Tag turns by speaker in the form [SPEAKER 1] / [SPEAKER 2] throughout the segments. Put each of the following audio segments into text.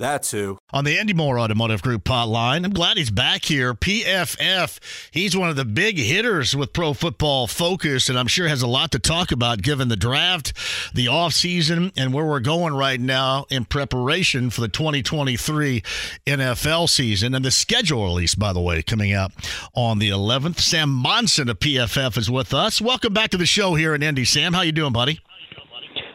[SPEAKER 1] That's who.
[SPEAKER 2] On the Andy Moore Automotive Group hotline, I'm glad he's back here. PFF, he's one of the big hitters with Pro Football Focus, and I'm sure has a lot to talk about given the draft, the offseason, and where we're going right now in preparation for the 2023 NFL season and the schedule release, by the way, coming out on the 11th. Sam Monson of PFF is with us. Welcome back to the show here in Indy. Sam, how you doing, buddy?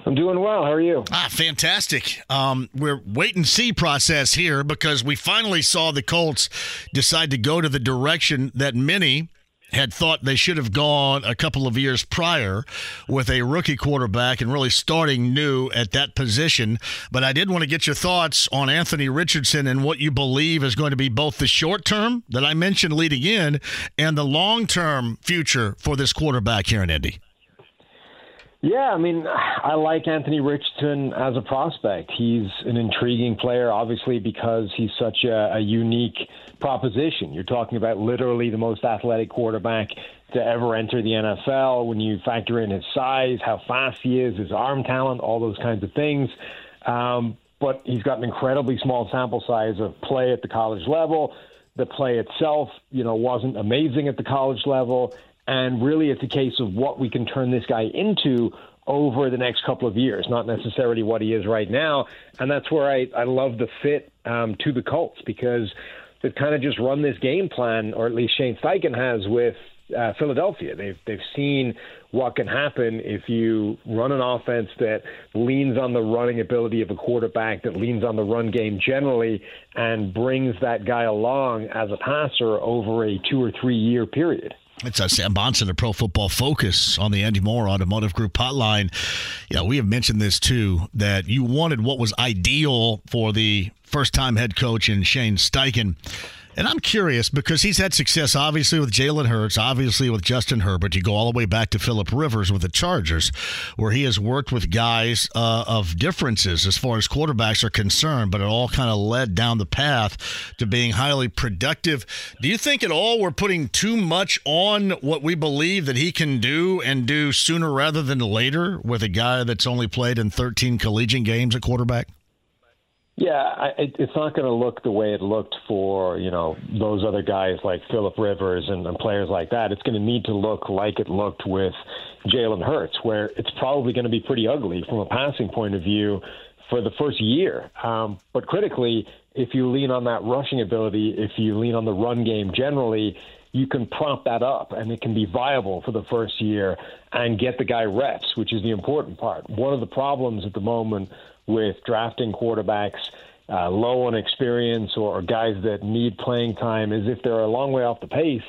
[SPEAKER 3] I'm doing well. How are you?
[SPEAKER 2] Ah, fantastic. Um, we're wait and see process here because we finally saw the Colts decide to go to the direction that many had thought they should have gone a couple of years prior with a rookie quarterback and really starting new at that position. But I did want to get your thoughts on Anthony Richardson and what you believe is going to be both the short term that I mentioned leading in and the long term future for this quarterback here in Indy.
[SPEAKER 3] Yeah, I mean, I like Anthony Richardson as a prospect. He's an intriguing player, obviously, because he's such a, a unique proposition. You're talking about literally the most athletic quarterback to ever enter the NFL. When you factor in his size, how fast he is, his arm talent, all those kinds of things. Um, but he's got an incredibly small sample size of play at the college level. The play itself, you know, wasn't amazing at the college level and really, it's a case of what we can turn this guy into over the next couple of years, not necessarily what he is right now. And that's where I, I love the fit um, to the Colts because they've kind of just run this game plan, or at least Shane Steichen has with uh, Philadelphia. They've they've seen what can happen if you run an offense that leans on the running ability of a quarterback, that leans on the run game generally, and brings that guy along as a passer over a two or three year period.
[SPEAKER 2] It's a Sam Monson of Pro Football Focus on the Andy Moore Automotive Group hotline. Yeah, we have mentioned this too that you wanted what was ideal for the first time head coach in Shane Steichen and I'm curious because he's had success, obviously, with Jalen Hurts, obviously with Justin Herbert. You go all the way back to Philip Rivers with the Chargers, where he has worked with guys uh, of differences as far as quarterbacks are concerned, but it all kind of led down the path to being highly productive. Do you think at all we're putting too much on what we believe that he can do and do sooner rather than later with a guy that's only played in 13 collegiate games at quarterback?
[SPEAKER 3] Yeah, I, it's not going to look the way it looked for you know those other guys like Philip Rivers and, and players like that. It's going to need to look like it looked with Jalen Hurts, where it's probably going to be pretty ugly from a passing point of view for the first year. Um, but critically, if you lean on that rushing ability, if you lean on the run game generally, you can prop that up and it can be viable for the first year and get the guy reps, which is the important part. One of the problems at the moment with drafting quarterbacks uh, low on experience or, guys that need playing time is if they're a long way off the pace,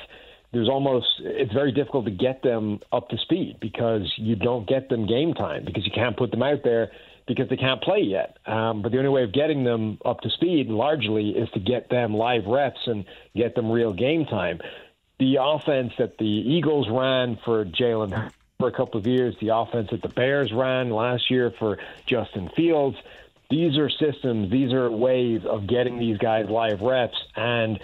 [SPEAKER 3] there's almost it's very difficult to get them up to speed because you don't get them game time because you can't put them out there because they can't play yet. Um, but the only way of getting them up to speed largely is to get them live reps and get them real game time. The offense that the Eagles ran for Jalen for a couple of years, the offense that the Bears ran last year for Justin Fields. These are systems, these are ways of getting these guys live reps and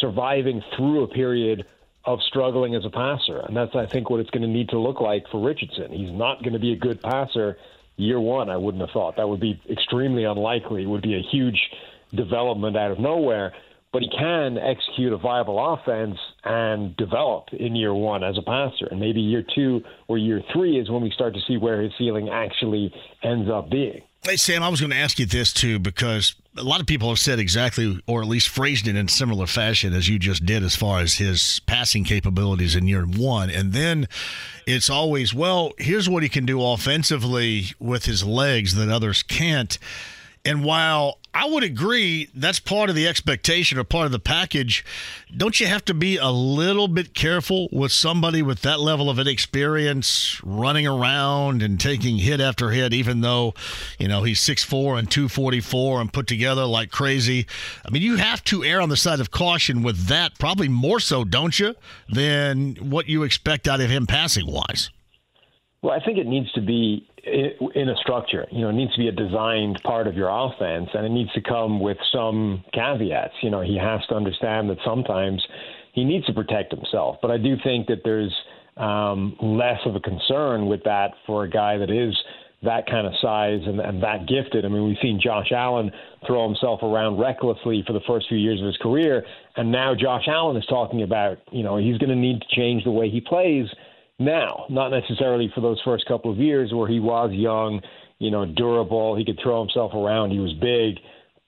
[SPEAKER 3] surviving through a period of struggling as a passer. And that's, I think, what it's going to need to look like for Richardson. He's not going to be a good passer year one, I wouldn't have thought. That would be extremely unlikely. It would be a huge development out of nowhere but he can execute a viable offense and develop in year one as a passer. And maybe year two or year three is when we start to see where his ceiling actually ends up being.
[SPEAKER 2] Hey, Sam, I was going to ask you this too because a lot of people have said exactly, or at least phrased it in similar fashion as you just did, as far as his passing capabilities in year one. And then it's always, well, here's what he can do offensively with his legs that others can't. And while I would agree that's part of the expectation or part of the package, don't you have to be a little bit careful with somebody with that level of inexperience running around and taking hit after hit, even though, you know, he's 6'4 and 244 and put together like crazy? I mean, you have to err on the side of caution with that, probably more so, don't you, than what you expect out of him passing wise?
[SPEAKER 3] Well, I think it needs to be in a structure. You know, it needs to be a designed part of your offense, and it needs to come with some caveats. You know, he has to understand that sometimes he needs to protect himself. But I do think that there's um, less of a concern with that for a guy that is that kind of size and, and that gifted. I mean, we've seen Josh Allen throw himself around recklessly for the first few years of his career, and now Josh Allen is talking about, you know, he's going to need to change the way he plays now, not necessarily for those first couple of years where he was young, you know, durable, he could throw himself around, he was big,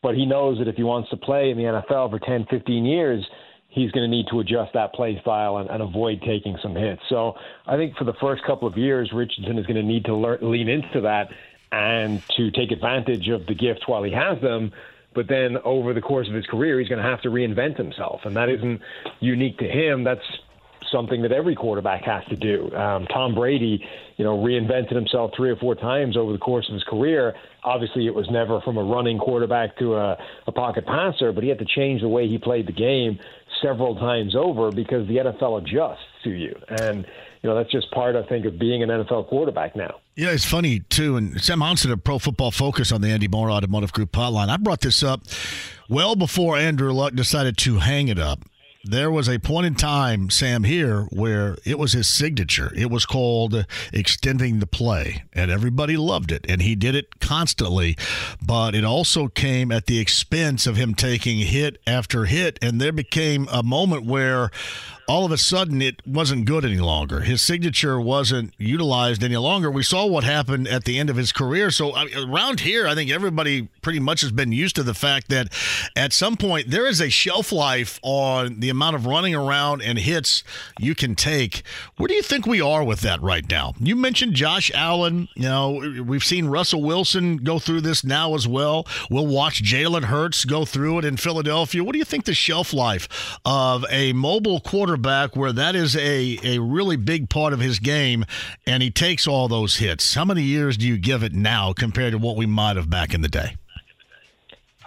[SPEAKER 3] but he knows that if he wants to play in the NFL for 10, 15 years, he's going to need to adjust that play style and, and avoid taking some hits. So I think for the first couple of years, Richardson is going to need to learn, lean into that and to take advantage of the gifts while he has them. But then over the course of his career, he's going to have to reinvent himself. And that isn't unique to him. That's something that every quarterback has to do. Um, Tom Brady, you know, reinvented himself three or four times over the course of his career. Obviously, it was never from a running quarterback to a, a pocket passer, but he had to change the way he played the game several times over because the NFL adjusts to you. And, you know, that's just part, I think, of being an NFL quarterback now.
[SPEAKER 2] Yeah, it's funny, too. And Sam Monson of Pro Football Focus on the Andy Moore Automotive Group hotline. I brought this up well before Andrew Luck decided to hang it up there was a point in time, Sam, here where it was his signature. It was called extending the play, and everybody loved it, and he did it constantly. But it also came at the expense of him taking hit after hit, and there became a moment where all of a sudden it wasn't good any longer. His signature wasn't utilized any longer. We saw what happened at the end of his career. So I, around here, I think everybody pretty much has been used to the fact that at some point there is a shelf life on the amount of running around and hits you can take. Where do you think we are with that right now? You mentioned Josh Allen. You know, we've seen Russell Wilson go through this now as well. We'll watch Jalen Hurts go through it in Philadelphia. What do you think the shelf life of a mobile quarterback? Quarterback where that is a, a really big part of his game and he takes all those hits. How many years do you give it now compared to what we might have back in the day?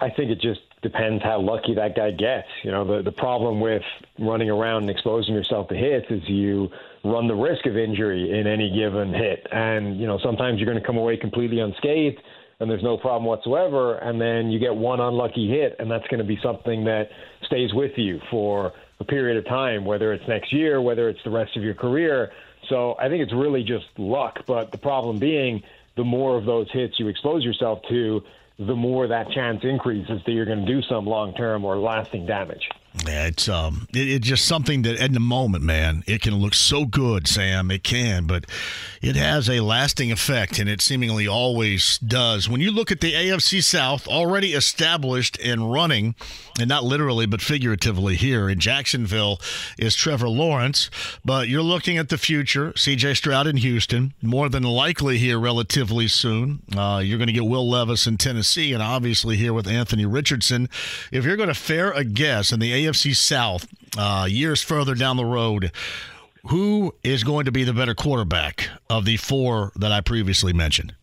[SPEAKER 3] I think it just depends how lucky that guy gets. You know, the the problem with running around and exposing yourself to hits is you run the risk of injury in any given hit. And, you know, sometimes you're going to come away completely unscathed and there's no problem whatsoever and then you get one unlucky hit and that's going to be something that stays with you for a period of time, whether it's next year, whether it's the rest of your career. So I think it's really just luck. But the problem being, the more of those hits you expose yourself to, the more that chance increases that you're going to do some long term or lasting damage.
[SPEAKER 2] Yeah, it's um, it, it's just something that in the moment, man, it can look so good, Sam. It can, but it has a lasting effect, and it seemingly always does. When you look at the AFC South, already established and running, and not literally but figuratively here in Jacksonville, is Trevor Lawrence. But you're looking at the future, C.J. Stroud in Houston, more than likely here relatively soon. Uh, you're going to get Will Levis in Tennessee, and obviously here with Anthony Richardson. If you're going to fare a guess in the AFC South, uh, years further down the road, who is going to be the better quarterback of the four that I previously mentioned?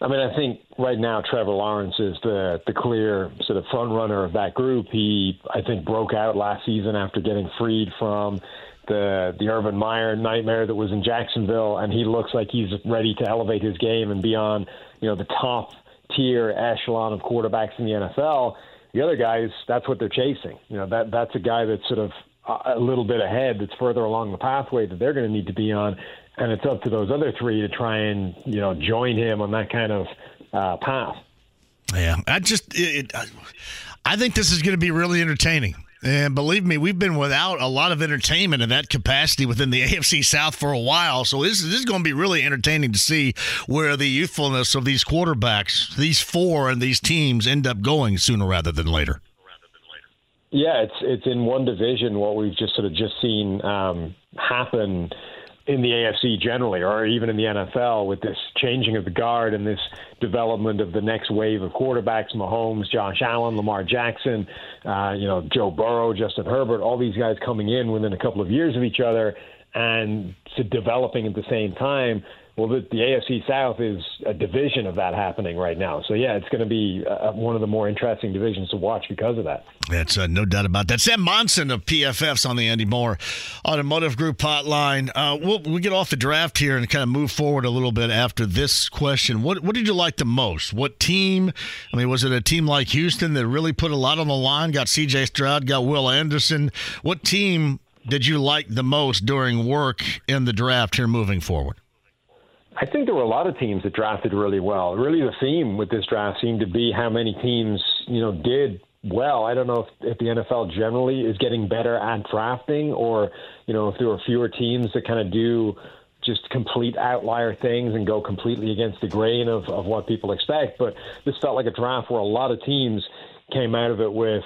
[SPEAKER 3] I mean, I think right now Trevor Lawrence is the the clear sort of front runner of that group. He, I think, broke out last season after getting freed from the the Urban Meyer nightmare that was in Jacksonville, and he looks like he's ready to elevate his game and be on, you know, the top tier echelon of quarterbacks in the NFL. The other guys, that's what they're chasing. You know, that that's a guy that's sort of a little bit ahead, that's further along the pathway that they're going to need to be on, and it's up to those other three to try and you know join him on that kind of uh, path.
[SPEAKER 2] Yeah, I just it, I think this is going to be really entertaining. And believe me, we've been without a lot of entertainment in that capacity within the AFC South for a while. So this, this is going to be really entertaining to see where the youthfulness of these quarterbacks, these four and these teams end up going sooner rather than later.
[SPEAKER 3] Yeah, it's it's in one division what we've just sort of just seen um, happen in the AFC generally, or even in the NFL, with this changing of the guard and this development of the next wave of quarterbacks: Mahomes, Josh Allen, Lamar Jackson, uh, you know, Joe Burrow, Justin Herbert, all these guys coming in within a couple of years of each other and developing at the same time. Well, the, the AFC South is a division of that happening right now. So, yeah, it's going to be uh, one of the more interesting divisions to watch because of that.
[SPEAKER 2] That's uh, no doubt about that. Sam Monson of PFF's on the Andy Moore Automotive Group hotline. Uh, we'll, we'll get off the draft here and kind of move forward a little bit after this question. What, what did you like the most? What team? I mean, was it a team like Houston that really put a lot on the line, got CJ Stroud, got Will Anderson? What team did you like the most during work in the draft here moving forward?
[SPEAKER 3] I think there were a lot of teams that drafted really well. Really, the theme with this draft seemed to be how many teams, you know, did well. I don't know if, if the NFL generally is getting better at drafting, or you know, if there are fewer teams that kind of do just complete outlier things and go completely against the grain of, of what people expect. But this felt like a draft where a lot of teams came out of it with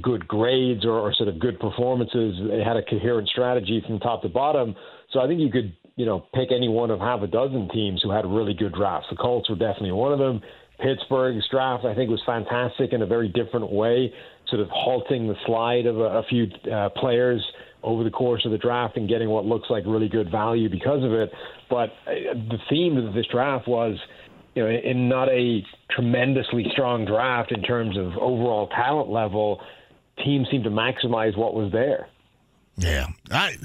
[SPEAKER 3] good grades or, or sort of good performances. They had a coherent strategy from top to bottom. So I think you could you know, pick any one of half a dozen teams who had really good drafts. The Colts were definitely one of them. Pittsburgh's draft, I think, was fantastic in a very different way, sort of halting the slide of a, a few uh, players over the course of the draft and getting what looks like really good value because of it. But uh, the theme of this draft was, you know, in not a tremendously strong draft in terms of overall talent level, teams seemed to maximize what was there.
[SPEAKER 2] Yeah, I.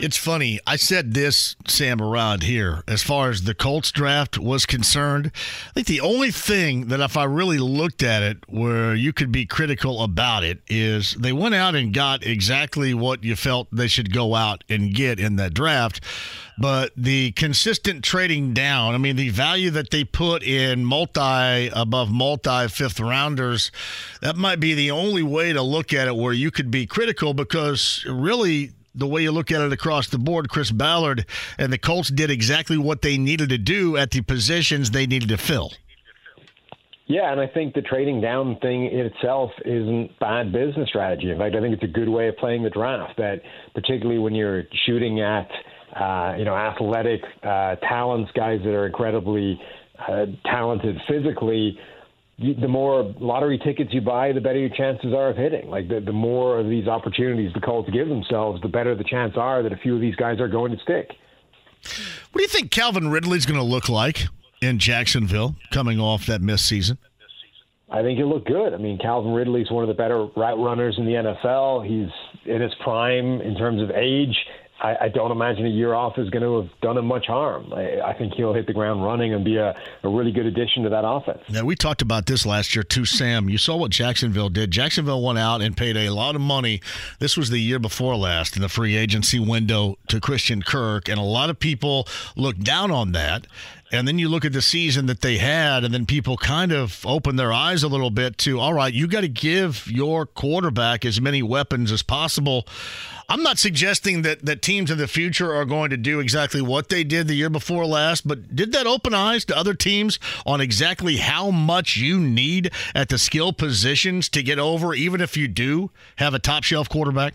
[SPEAKER 2] It's funny. I said this, Sam, around here as far as the Colts draft was concerned. I think the only thing that, if I really looked at it, where you could be critical about it, is they went out and got exactly what you felt they should go out and get in that draft but the consistent trading down, I mean, the value that they put in multi above multi fifth rounders, that might be the only way to look at it where you could be critical because really the way you look at it across the board, Chris Ballard and the Colts did exactly what they needed to do at the positions they needed to fill.
[SPEAKER 3] Yeah, and I think the trading down thing in itself isn't bad business strategy. In fact, I think it's a good way of playing the draft. That particularly when you're shooting at uh, you know, athletic uh, talents, guys that are incredibly uh, talented physically. The more lottery tickets you buy, the better your chances are of hitting. Like the, the more of these opportunities the Colts give themselves, the better the chance are that a few of these guys are going to stick.
[SPEAKER 2] What do you think Calvin Ridley's going to look like in Jacksonville coming off that missed season?
[SPEAKER 3] I think he'll look good. I mean, Calvin Ridley's one of the better route runners in the NFL. He's in his prime in terms of age I, I don't imagine a year off is going to have done him much harm. I, I think he'll hit the ground running and be a, a really good addition to that offense.
[SPEAKER 2] Now, we talked about this last year too, Sam. You saw what Jacksonville did. Jacksonville went out and paid a lot of money. This was the year before last in the free agency window to Christian Kirk, and a lot of people looked down on that. And then you look at the season that they had, and then people kind of open their eyes a little bit to, all right, you got to give your quarterback as many weapons as possible. I'm not suggesting that, that teams in the future are going to do exactly what they did the year before last, but did that open eyes to other teams on exactly how much you need at the skill positions to get over, even if you do have a top shelf quarterback?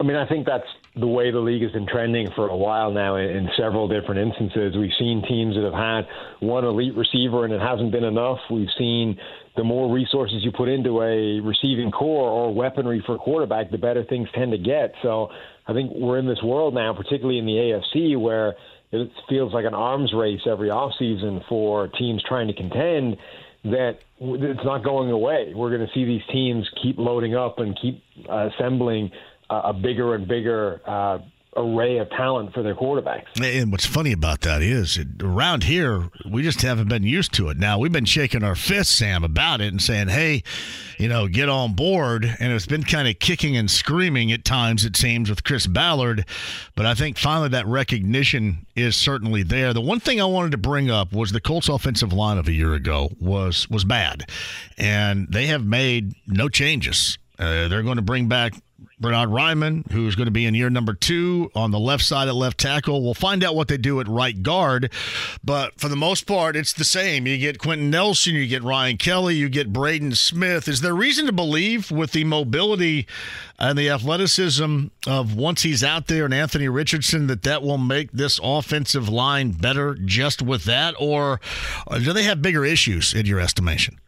[SPEAKER 3] I mean, I think that's the way the league has been trending for a while now in, in, several different instances. We've seen teams that have had one elite receiver and it hasn't been enough. We've seen the more resources you put into a receiving corps or weaponry for a quarterback, the better things tend to get. So I think we're in this world now, particularly in the AFC, where it feels like an arms race every offseason for teams trying to contend that it's not going away. We're going to see these teams keep loading up and keep uh, assembling a bigger and bigger uh, array of talent for their quarterbacks.
[SPEAKER 2] And what's funny about that is around here, we just haven't been used to it. Now, we've been shaking our fists, Sam, about it and saying, hey, you know, get on board. And it's been kind of kicking and screaming at times, it seems, with Chris Ballard. But I think finally that recognition is certainly there. The one thing I wanted to bring up was the Colts offensive line of a year ago was was bad. And they have made no changes Uh, they're going to bring back Bernhard Raimann, who's going to be in year number two on the left side at left tackle. We'll find out what they do at right guard. But for the most part, it's the same. You get Quenton Nelson, you get Ryan Kelly, you get Braden Smith. Is there reason to believe with the mobility and the athleticism of once he's out there and Anthony Richardson that that will make this offensive line better just with that? Or do they have bigger issues in your estimation?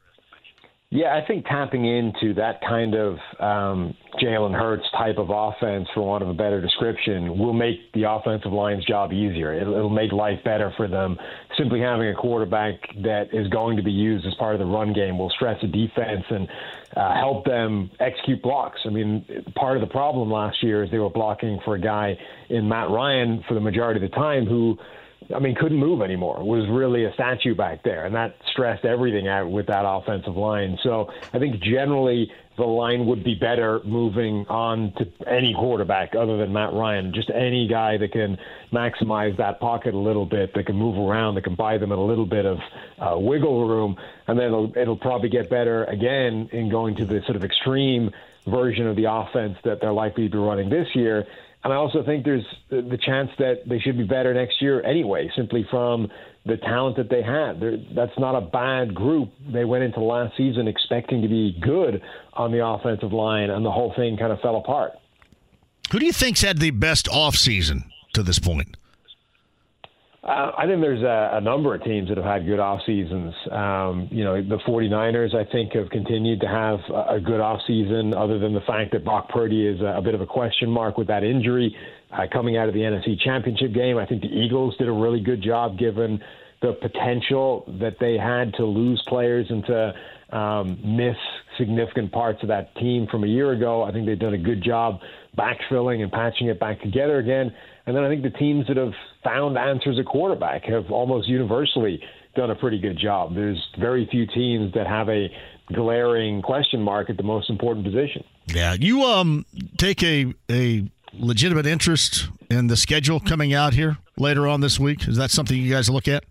[SPEAKER 3] Yeah, I think tapping into that kind of um, Jalen Hurts type of offense, for want of a better description, will make the offensive line's job easier. It'll, it'll make life better for them. Simply having a quarterback that is going to be used as part of the run game will stress the defense and uh, help them execute blocks. I mean, part of the problem last year is they were blocking for a guy in Matt Ryan for the majority of the time who – I mean, couldn't move anymore. Was really a statue back there, and that stressed everything out with that offensive line. So I think generally the line would be better moving on to any quarterback other than Matt Ryan. Just any guy that can maximize that pocket a little bit, that can move around, that can buy them a little bit of uh, wiggle room, and then it'll, it'll probably get better again in going to the sort of extreme version of the offense that they're likely to be running this year. And I also think there's the chance that they should be better next year anyway, simply from the talent that they had. They're, that's not a bad group. They went into last season expecting to be good on the offensive line, and the whole thing kind of fell apart.
[SPEAKER 2] Who do you think's had the best offseason to this point?
[SPEAKER 3] Uh, I think there's a, a, number of teams that have had good off seasons. Um, you know, the 49ers, I think, have continued to have a, a good off season, other than the fact that Brock Purdy is a, a bit of a question mark with that injury uh, coming out of the NFC Championship game. I think the Eagles did a really good job given the potential that they had to lose players and to um, miss significant parts of that team from a year ago. I think they've done a good job backfilling and patching it back together again. And then I think the teams that have found answers at quarterback have almost universally done a pretty good job. There's very few teams that have a glaring question mark at the most important position.
[SPEAKER 2] Yeah, you um take a a legitimate interest in the schedule coming out here later on this week. Is that something you guys look at?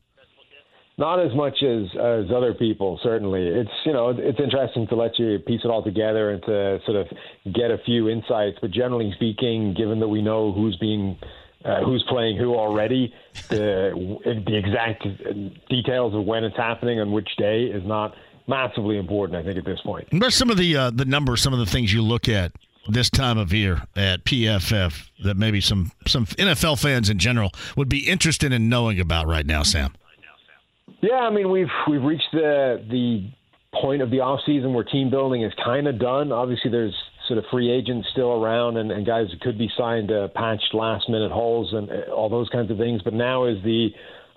[SPEAKER 3] Not as much as as other people, certainly. It's you know it's interesting to let you piece it all together and to sort of get a few insights. But generally speaking, given that we know who's being uh, who's playing who already. The the exact details of when it's happening on which day is not massively important. I think at this point.
[SPEAKER 2] What some of the uh, the numbers? Some of the things you look at this time of year at PFF that maybe some some NFL fans in general would be interested in knowing about right now, Sam.
[SPEAKER 3] Yeah, I mean we've we've reached the the point of the off season where team building is kind of done. Obviously, there's sort of free agents still around and, and guys that could be signed to patch last minute holes and uh, all those kinds of things. But now is the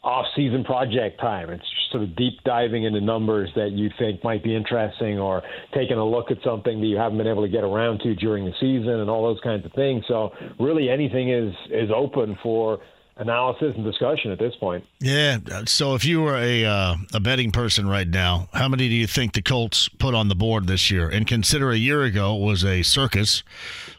[SPEAKER 3] off season project time. It's sort of deep diving into numbers that you think might be interesting or taking a look at something that you haven't been able to get around to during the season and all those kinds of things. So really anything is is open for analysis and discussion at this point.
[SPEAKER 2] Yeah. So if you were a uh, a betting person right now, how many do you think the Colts put on the board this year? And consider a year ago was a circus,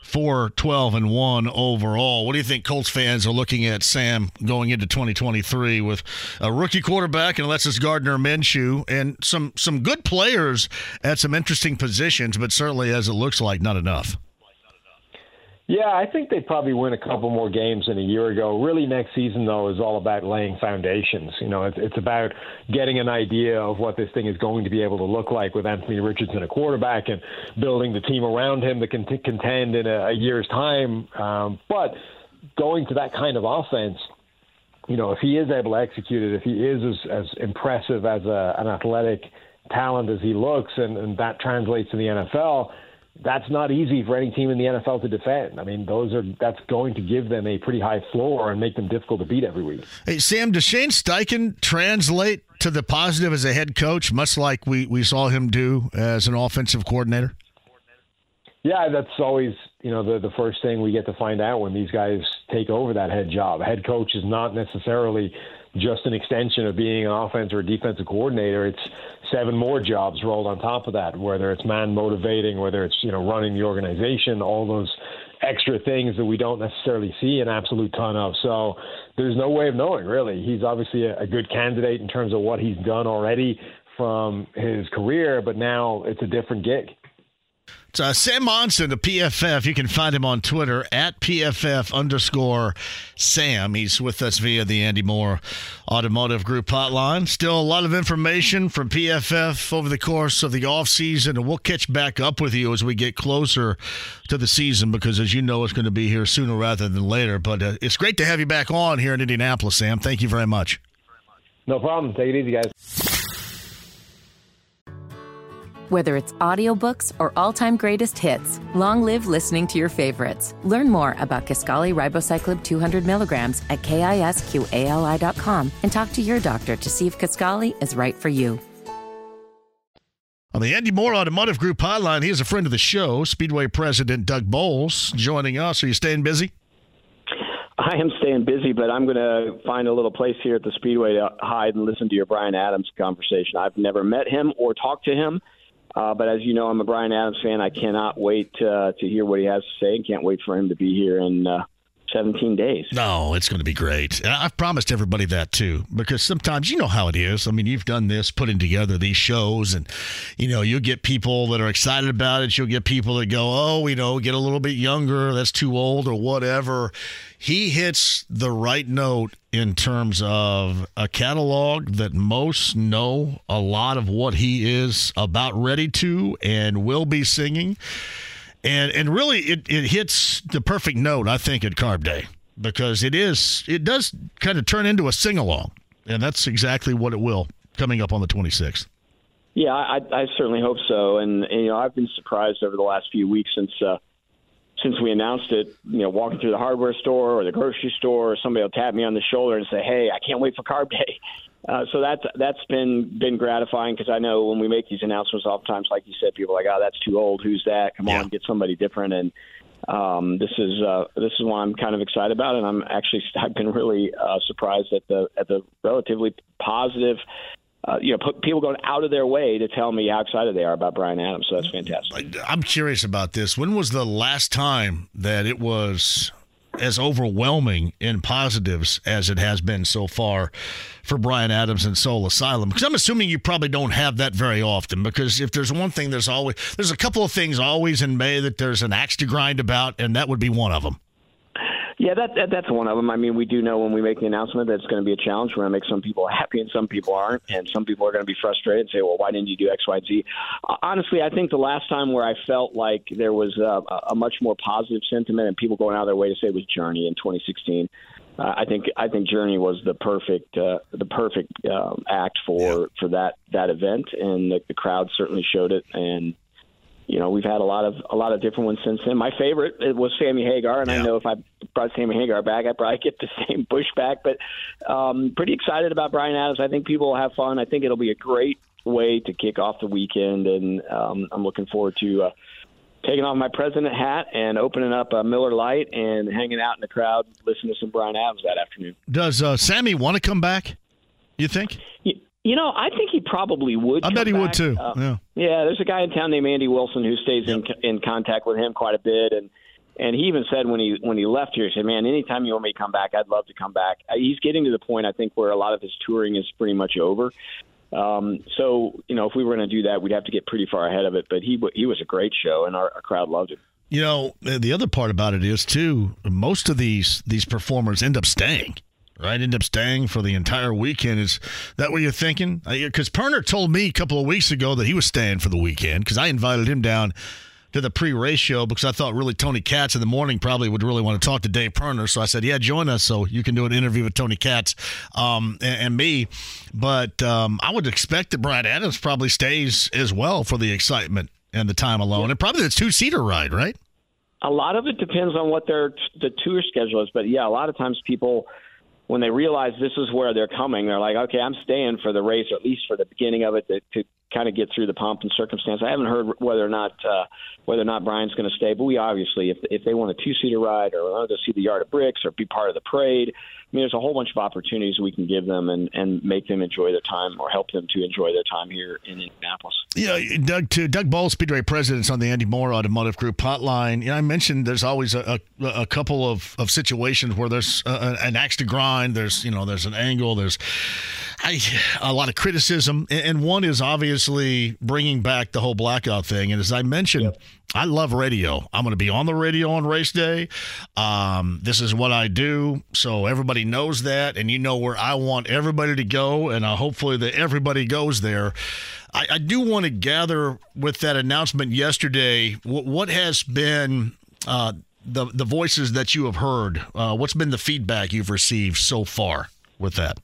[SPEAKER 2] four, 12, and one overall. What do you think Colts fans are looking at Sam going into 2023 with a rookie quarterback and Alexis Gardner Minshew and some some good players at some interesting positions, but certainly as it looks like not enough.
[SPEAKER 3] Yeah, I think they probably win a couple more games than a year ago. Really, next season though is all about laying foundations. You know, it's, it's about getting an idea of what this thing is going to be able to look like with Anthony Richardson a quarterback and building the team around him that can t- contend in a, a year's time. Um, but going to that kind of offense, you know, if he is able to execute it, if he is as, as impressive as a, an athletic talent as he looks, and, and that translates to the NFL that's not easy for any team in the NFL to defend. I mean, those are that's going to give them a pretty high floor and make them difficult to beat every week.
[SPEAKER 2] Hey, Sam, does Shane Steichen translate to the positive as a head coach, much like we, we saw him do as an offensive coordinator?
[SPEAKER 3] Yeah, that's always you know the the first thing we get to find out when these guys take over that head job. A head coach is not necessarily just an extension of being an offense or a defensive coordinator. It's seven more jobs rolled on top of that, whether it's man motivating, whether it's you know running the organization, all those extra things that we don't necessarily see an absolute ton of. So there's no way of knowing really. He's obviously a, a good candidate in terms of what he's done already from his career, but now it's a different gig.
[SPEAKER 2] Uh, Sam Monson of PFF. You can find him on Twitter at PFF underscore Sam. He's with us via the Andy Moore Automotive Group hotline. Still a lot of information from PFF over the course of the offseason, and we'll catch back up with you as we get closer to the season because, as you know, it's going to be here sooner rather than later. But uh, it's great to have you back on here in Indianapolis, Sam. Thank you very much.
[SPEAKER 3] No problem. Take it easy, guys.
[SPEAKER 4] Whether it's audiobooks or all-time greatest hits, long live listening to your favorites. Learn more about Kisqali ribociclib 200 milligrams at kisqali.com and talk to your doctor to see if Kisqali is right for you.
[SPEAKER 2] On the Andy Moore Automotive Group hotline, he is a friend of the show, Speedway President Doug Boles, joining us. Are you staying busy?
[SPEAKER 5] I am staying busy, but I'm going to find a little place here at the Speedway to hide and listen to your Bryan Adams conversation. I've never met him or talked to him. Uh, but as you know, I'm a Bryan Adams fan. I cannot wait uh, to hear what he has to say and can't wait for him to be here in uh, 17 days.
[SPEAKER 2] No, it's going to be great. I've promised everybody that too, because sometimes you know how it is. I mean, you've done this, putting together these shows, and you know, you'll get people that are excited about it. You'll get people that go, oh, you know, get a little bit younger, that's too old, or whatever. He hits the right note in terms of a catalog that most know a lot of what he is about ready to and will be singing and and really it, it hits the perfect note I think at Carb Day because it is it does kind of turn into a sing along, and that's exactly what it will coming up on the 26th.
[SPEAKER 5] Yeah, I, I certainly hope so, and, and you know I've been surprised over the last few weeks since. Uh, since we announced it, you know, walking through the hardware store or the grocery store, somebody will tap me on the shoulder and say, "Hey, I can't wait for Carb Day." Uh, so that's that's been been gratifying because I know when we make these announcements, oftentimes, like you said, people are like, "Oh, that's too old. Who's that? Come yeah. on, get somebody different." And um, this is uh, this is what I'm kind of excited about, and I'm actually I've been really uh, surprised at the at the relatively positive. Uh, you know, put, people going out of their way to tell me how excited they are about Bryan Adams. So that's fantastic.
[SPEAKER 2] I'm curious about this. When was the last time that it was as overwhelming in positives as it has been so far for Bryan Adams and Soul Asylum? Because I'm assuming you probably don't have that very often. Because if there's one thing, there's always there's a couple of things always in May that there's an axe to grind about, and that would be one of them.
[SPEAKER 5] Yeah, that, that, that's one of them. I mean, we do know when we make the announcement that it's going to be a challenge. We're going to make some people happy and some people aren't, and some people are going to be frustrated and say, "Well, why didn't you do X, Y, Z?" Uh, honestly, I think the last time where I felt like there was a, a much more positive sentiment and people going out of their way to say it was Journey in 2016. Uh, I think I think Journey was the perfect uh, the perfect um, act for yeah. for that that event, and the, the crowd certainly showed it. And you know, we've had a lot of a lot of different ones since then. My favorite was Sammy Hagar, and yeah. I know if I brought Sammy Hagar back, I'd probably get the same push back. But um, pretty excited about Bryan Adams. I think people will have fun. I think it'll be a great way to kick off the weekend, and um, I'm looking forward to. Uh, taking off my president hat and opening up a Miller Lite and hanging out in the crowd, listening to some Bryan Adams that afternoon.
[SPEAKER 2] Does uh, Sammy want to come back? You think?
[SPEAKER 5] Yeah. You know, I think he probably would.
[SPEAKER 2] I bet he
[SPEAKER 5] back.
[SPEAKER 2] would too. Uh, yeah.
[SPEAKER 5] Yeah, there's a guy in town named Andy Wilson who stays yep. in in contact with him quite a bit, and and he even said when he when he left here, he said, "Man, anytime you want me to come back, I'd love to come back." Uh, he's getting to the point, I think, where a lot of his touring is pretty much over. Um, so you know, if we were going to do that, we'd have to get pretty far ahead of it. But he he was a great show, and our, our crowd loved it.
[SPEAKER 2] You know, the other part about it is too. Most of these these performers end up staying right? End up staying for the entire weekend. Is that what you're thinking? Because Pirner told me a couple of weeks ago that he was staying for the weekend because I invited him down to the pre-race show because I thought really Tony Katz in the morning probably would really want to talk to Dave Pirner. So I said, yeah, join us so you can do an interview with Tony Katz um, and, and, me. But um, I would expect that Bryan Adams probably stays as well for the excitement and the time alone. Yeah. And probably the two-seater ride, right?
[SPEAKER 5] A lot of it depends on what their the tour schedule is, but yeah, a lot of times people – when they realize this is where they're coming, they're like, okay, I'm staying for the race, or at least for the beginning of it, to, to kind of get through the pomp and circumstance. I haven't heard whether or not uh, whether or not Bryan's going to stay, but we obviously, if if they want a two seater ride or want to see the yard of bricks or be part of the parade, I mean, there's a whole bunch of opportunities we can give them and, and make them enjoy their time or help them to enjoy their time here in Indianapolis.
[SPEAKER 2] Yeah, Doug, to Doug Boles, Speedway President's on the Andy Moore Automotive Group hotline. Yeah, I mentioned there's always a, a, a couple of, of situations where there's a, an axe to grind. There's, you know, there's an angle. There's I, a lot of criticism, and one is obviously bringing back the whole blackout thing. And as I mentioned, yep. I love radio. I'm going to be on the radio on race day. Um, this is what I do, so everybody knows that, and you know where I want everybody to go, and uh, hopefully that everybody goes there. I, I do want to gather with that announcement yesterday. What, what has been uh, the the voices that you have heard? Uh, what's been the feedback you've received so far with that?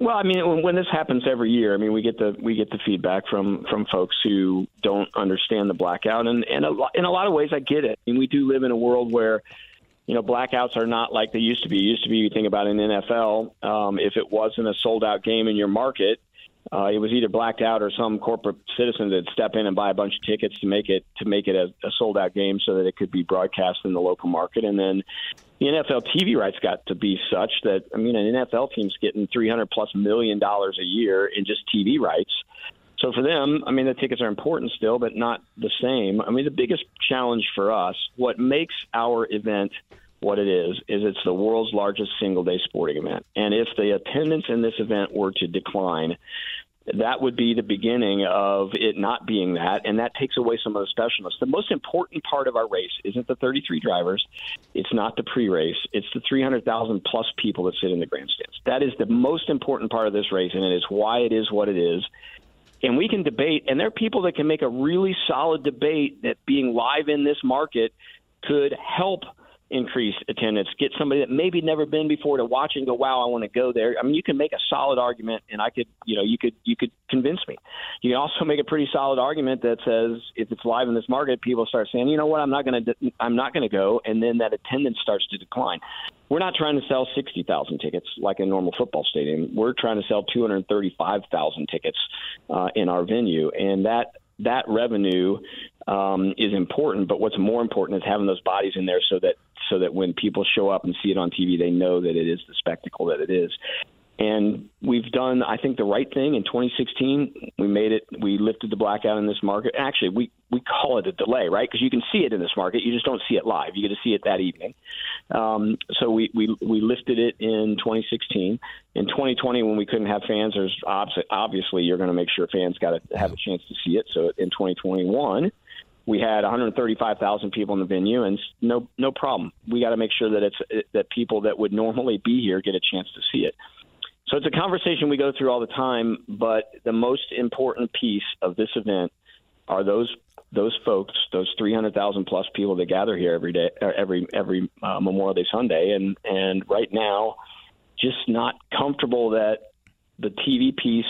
[SPEAKER 5] Well, I mean, when this happens every year, I mean, we get the we get the feedback from from folks who don't understand the blackout, and and a lot, in a lot of ways, I get it. I mean, we do live in a world where you know blackouts are not like they used to be. It used to be, you think about an NFL, um, if it wasn't a sold out game in your market, uh, it was either blacked out or some corporate citizen that step in and buy a bunch of tickets to make it to make it a, a sold out game so that it could be broadcast in the local market, and then the NFL TV rights got to be such that I mean an NFL team's getting 300 plus million dollars a year in just TV rights. So for them, I mean the tickets are important still, but not the same. I mean the biggest challenge for us, what makes our event what it is, is it's the world's largest single day sporting event. And if the attendance in this event were to decline, that would be the beginning of it not being that, and that takes away some of the specialness. The most important part of our race isn't the 33 drivers, it's not the pre race, it's the 300,000 plus people that sit in the grandstands. That is the most important part of this race, and it is why it is what it is. And we can debate, and there are people that can make a really solid debate that being live in this market could help increase attendance, get somebody that maybe never been before to watch and go, wow, I want to go there. I mean, you can make a solid argument, and I could, you know, you could you could convince me. You can also make a pretty solid argument that says if it's live in this market, people start saying, you know what, I'm not going to, I'm not going to go, and then that attendance starts to decline. We're not trying to sell 60,000 tickets like a normal football stadium. We're trying to sell 235,000 tickets uh, in our venue, and that that revenue um, is important. But what's more important is having those bodies in there so that so that when people show up and see it on TV, they know that it is the spectacle that it is. And we've done, I think, the right thing in 2016. We made it. We lifted the blackout in this market. Actually, we we call it a delay, right? Because you can see it in this market, you just don't see it live. You get to see it that evening. Um, so we, we we lifted it in 2016. In 2020, when we couldn't have fans, there's obviously you're going to make sure fans got to have a chance to see it. So in 2021 we had 135,000 people in the venue, and no no problem. We got to make sure that it's that people that would normally be here get a chance to see it. So it's a conversation we go through all the time, but the most important piece of this event are those those folks, those 300,000 plus people that gather here every day, uh, every every uh, Memorial Day Sunday, and and right now, just not comfortable that the TV piece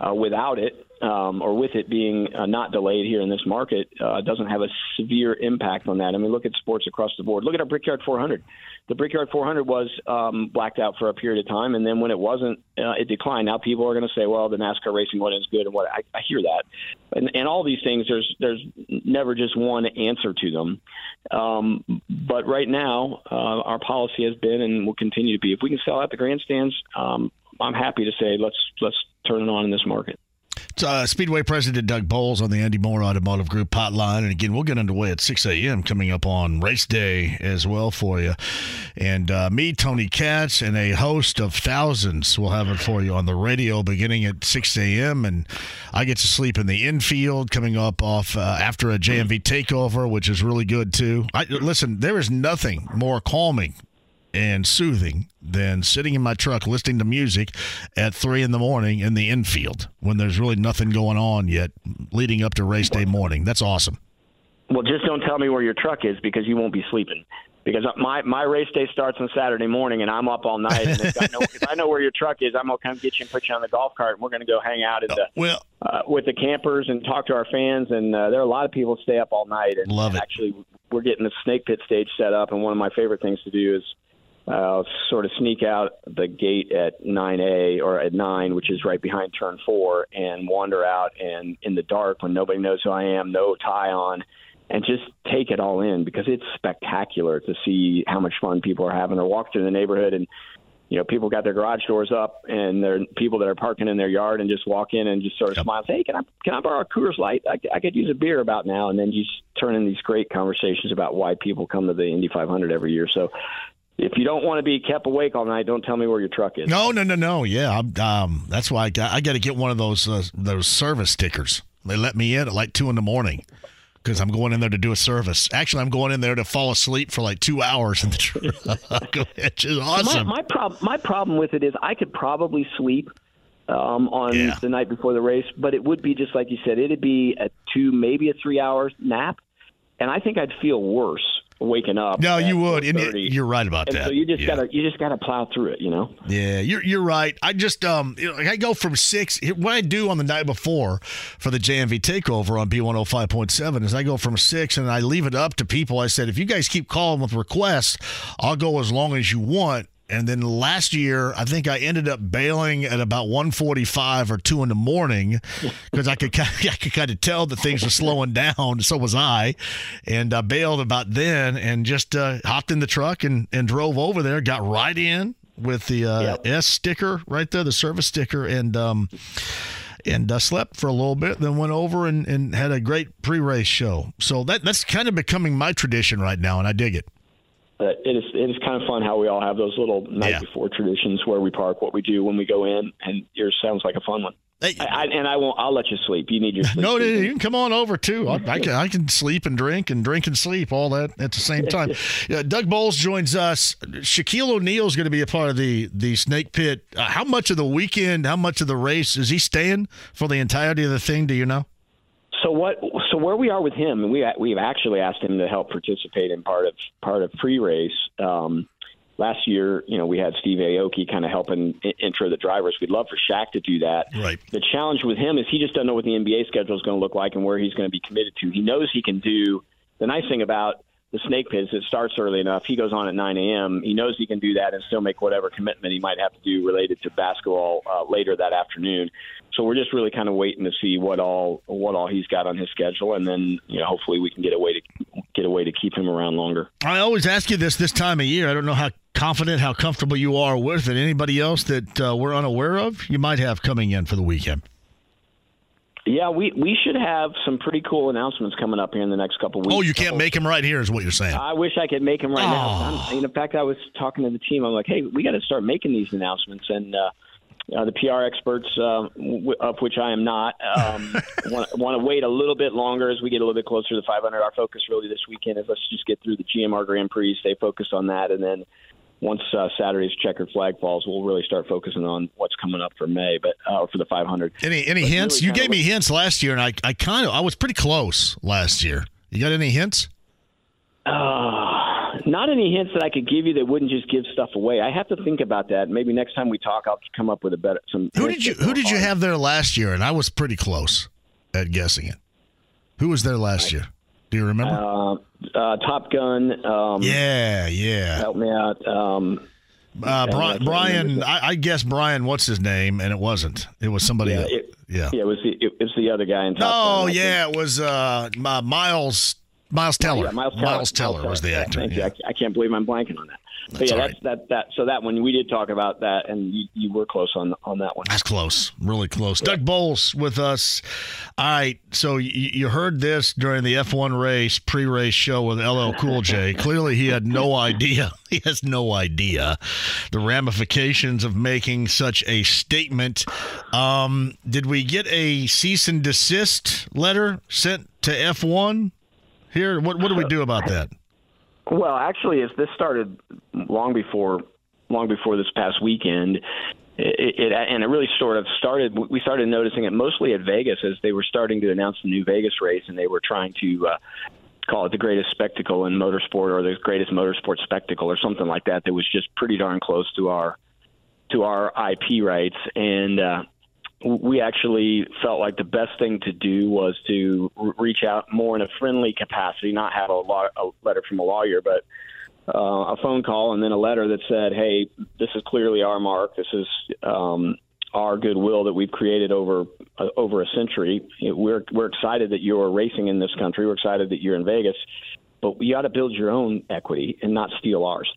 [SPEAKER 5] uh, without it um, or with it being uh, not delayed here in this market, uh, doesn't have a severe impact on that. I mean, look at sports across the board. Look at our Brickyard 400. The Brickyard 400 was um, blacked out for a period of time, and then when it wasn't, uh, it declined. Now people are going to say, "Well, the NASCAR racing wasn't as good," and what I, I hear that, and, and all these things. There's there's never just one answer to them. Um, but right now, uh, our policy has been and will continue to be: if we can sell out the grandstands, um, I'm happy to say let's let's turn it on in this market.
[SPEAKER 2] Uh, Speedway President Doug Boles on the Andy Moore Automotive Group hotline. And again, we'll get underway at 6 a.m. coming up on race day as well for you. And uh, me, Tony Katz, and a host of thousands will have it for you on the radio beginning at 6 a.m. And I get to sleep in the infield coming up off uh, after a JMV takeover, which is really good too. I, listen, there is nothing more calming and soothing than sitting in my truck listening to music at three in the morning in the infield when there's really nothing going on yet leading up to race day morning. That's awesome.
[SPEAKER 5] Well, just don't tell me where your truck is because you won't be sleeping. Because my my race day starts on Saturday morning and I'm up all night. And if I know if I know where your truck is, I'm gonna come get you and put you on the golf cart and we're gonna go hang out at the well uh, with the campers and talk to our fans. And uh, there are a lot of people stay up all night. And
[SPEAKER 2] love it.
[SPEAKER 5] Actually, we're getting the snake pit stage set up. And one of my favorite things to do is uh, sort of sneak out the gate at 9A or at 9, which is right behind turn 4, and wander out and in the dark when nobody knows who I am, no tie on, and just take it all in because it's spectacular to see how much fun people are having or walk through the neighborhood and you know, people got their garage doors up, and there are people that are parking in their yard and just walk in and just sort of yep. smile, say, "Hey, can I can I borrow a Coors Light? I, I could use a beer about now." And then just turn in these great conversations about why people come to the Indy 500 every year. So if you don't want to be kept awake all night, don't tell me where your truck is.
[SPEAKER 2] No, no, no, no. Yeah, I'm, um, that's why I got, I got to get one of those uh, those service stickers. They let me in at like two in the morning because I'm going in there to do a service. Actually, I'm going in there to fall asleep for like two hours in the truck, which is awesome.
[SPEAKER 5] My, my problem, my problem with it is I could probably sleep um, on
[SPEAKER 2] Yeah.
[SPEAKER 5] the night before the race, but it would be just like you said. It'd be a two, maybe a three-hour nap, and I think I'd feel worse waking up.
[SPEAKER 2] no, you would, and
[SPEAKER 5] 4:30.
[SPEAKER 2] you're right about
[SPEAKER 5] And
[SPEAKER 2] that.
[SPEAKER 5] so you just
[SPEAKER 2] Yeah.
[SPEAKER 5] gotta you just gotta plow through it, you know.
[SPEAKER 2] Yeah, you're you're right. I just um I go from six. What I do on the night before for the JMV takeover on B105.7 is I go from six and I leave it up to people. I said if you guys keep calling with requests, I'll go as long as you want. And then last year, I think I ended up bailing at about 1:45 or two in the morning because I could kind I could kind of tell that things were slowing down. So was I, and I bailed about then and just uh, hopped in the truck and and drove over there. Got right in with the uh,
[SPEAKER 5] Yep.
[SPEAKER 2] S sticker right there, the service sticker, and um, and uh, slept for a little bit. Then went over and, and had a great pre-race show. So that that's kind of becoming my tradition right now, and I dig it.
[SPEAKER 5] It is it is kind of fun how we all have those little night
[SPEAKER 2] Yeah.
[SPEAKER 5] before traditions where we park, what we do when we go in, and yours sounds like a fun one.
[SPEAKER 2] Hey,
[SPEAKER 5] I, I, and I won't. I'll let you sleep. You need your sleep.
[SPEAKER 2] no, no, you can come on over too. I, I can I can sleep and drink and drink and sleep all that at the same time. Yeah, Doug Boles joins us. Shaquille O'Neal is going to be a part of the the Snake Pit. Uh, how much of the weekend? How much of the race is he staying for the entirety of the thing? Do you know?
[SPEAKER 5] So what? So where we are with him, and we we've actually asked him to help participate in part of part of pre-race. Um, last year, you know, we had Steve Aoki kind of helping intro the drivers. We'd love for Shaq to do that.
[SPEAKER 2] Right.
[SPEAKER 5] The challenge with him is he just doesn't know what the NBA schedule is going to look like and where he's going to be committed to. He knows he can do. The nice thing about the snake pit is it starts early enough. He goes on at 9 a.m. He knows he can do that and still make whatever commitment he might have to do related to basketball uh, later that afternoon. So we're just really kind of waiting to see what all what all he's got on his schedule, and then you know hopefully we can get a way to get a way to keep him around longer.
[SPEAKER 2] I always ask you this this time of year. I don't know how confident, how comfortable you are with it. Anybody else that uh, we're unaware of, you might have coming in for the weekend.
[SPEAKER 5] Yeah, we we should have some pretty cool announcements coming up here in the next couple weeks.
[SPEAKER 2] Oh, you can't make him right here, is what you're saying.
[SPEAKER 5] I wish I could make them right
[SPEAKER 2] Oh.
[SPEAKER 5] now. I'm, in fact, I was talking to the team. I'm like, hey, we got to start making these announcements. And uh, uh, the PR experts, uh, w- of which I am not, um, want, to wait a little bit longer as we get a little bit closer to the 500. Our focus really this weekend is let's just get through the GMR Grand Prix, stay focused on that, and then once uh, Saturday's checkered flag falls, we'll really start focusing on what's coming up for May, but uh, for the 500.
[SPEAKER 2] Any any
[SPEAKER 5] But
[SPEAKER 2] hints?
[SPEAKER 5] really
[SPEAKER 2] you gave me hints last year, and I I kind of I was pretty close last year. You got any hints?
[SPEAKER 5] Uh, not any hints that I could give you that wouldn't just give stuff away. I have to think about that. Maybe next time we talk, I'll come up with a better some.
[SPEAKER 2] Who did you Who did you have there last year? And I was pretty close at guessing it. Who was there last year? Do you remember?
[SPEAKER 5] Uh, uh, Top Gun. Um,
[SPEAKER 2] yeah, yeah.
[SPEAKER 5] Help me out. Um,
[SPEAKER 2] Uh, Brian, Brian. I, I guess Brian. What's his name? And it wasn't. It was somebody.
[SPEAKER 5] yeah,
[SPEAKER 2] else.
[SPEAKER 5] it,
[SPEAKER 2] yeah.
[SPEAKER 5] yeah, it was the it was the other guy in Top
[SPEAKER 2] Oh
[SPEAKER 5] Gun.
[SPEAKER 2] Yeah, it was uh, my Miles Miles. Teller.
[SPEAKER 5] Yeah, Miles Teller.
[SPEAKER 2] Teller was the actor.
[SPEAKER 5] thank you.
[SPEAKER 2] yeah.
[SPEAKER 5] I, I can't believe I'm blanking on that. but yeah,
[SPEAKER 2] all
[SPEAKER 5] that's that that. So that one we did talk about that, and you, you were close on on that one.
[SPEAKER 2] That's close, really close. Doug Boles with us. All right, so you, you heard this during the F1 race pre-race show with LL Cool J. Clearly, he had no idea. He has no idea the ramifications of making such a statement. Um, did we get a cease and desist letter sent to F1 here? What what do we do about that?
[SPEAKER 5] Well, actually, this started long before long before this past weekend, it, it and it really sort of started. We started noticing it mostly at Vegas as they were starting to announce the new Vegas race, and they were trying to. Uh, Call it the greatest spectacle in motorsport, or the greatest motorsport spectacle, or something like that. That was just pretty darn close to our to our IP rights, and uh, we actually felt like the best thing to do was to reach out more in a friendly capacity, not have a, law- a letter from a lawyer, but uh, a phone call and then a letter that said, "Hey, this is clearly our mark. This is um, our goodwill that we've created over uh, over a century. We're we're excited that you're racing in this country. We're excited that you're in Vegas, but you got to build your own equity and not steal ours."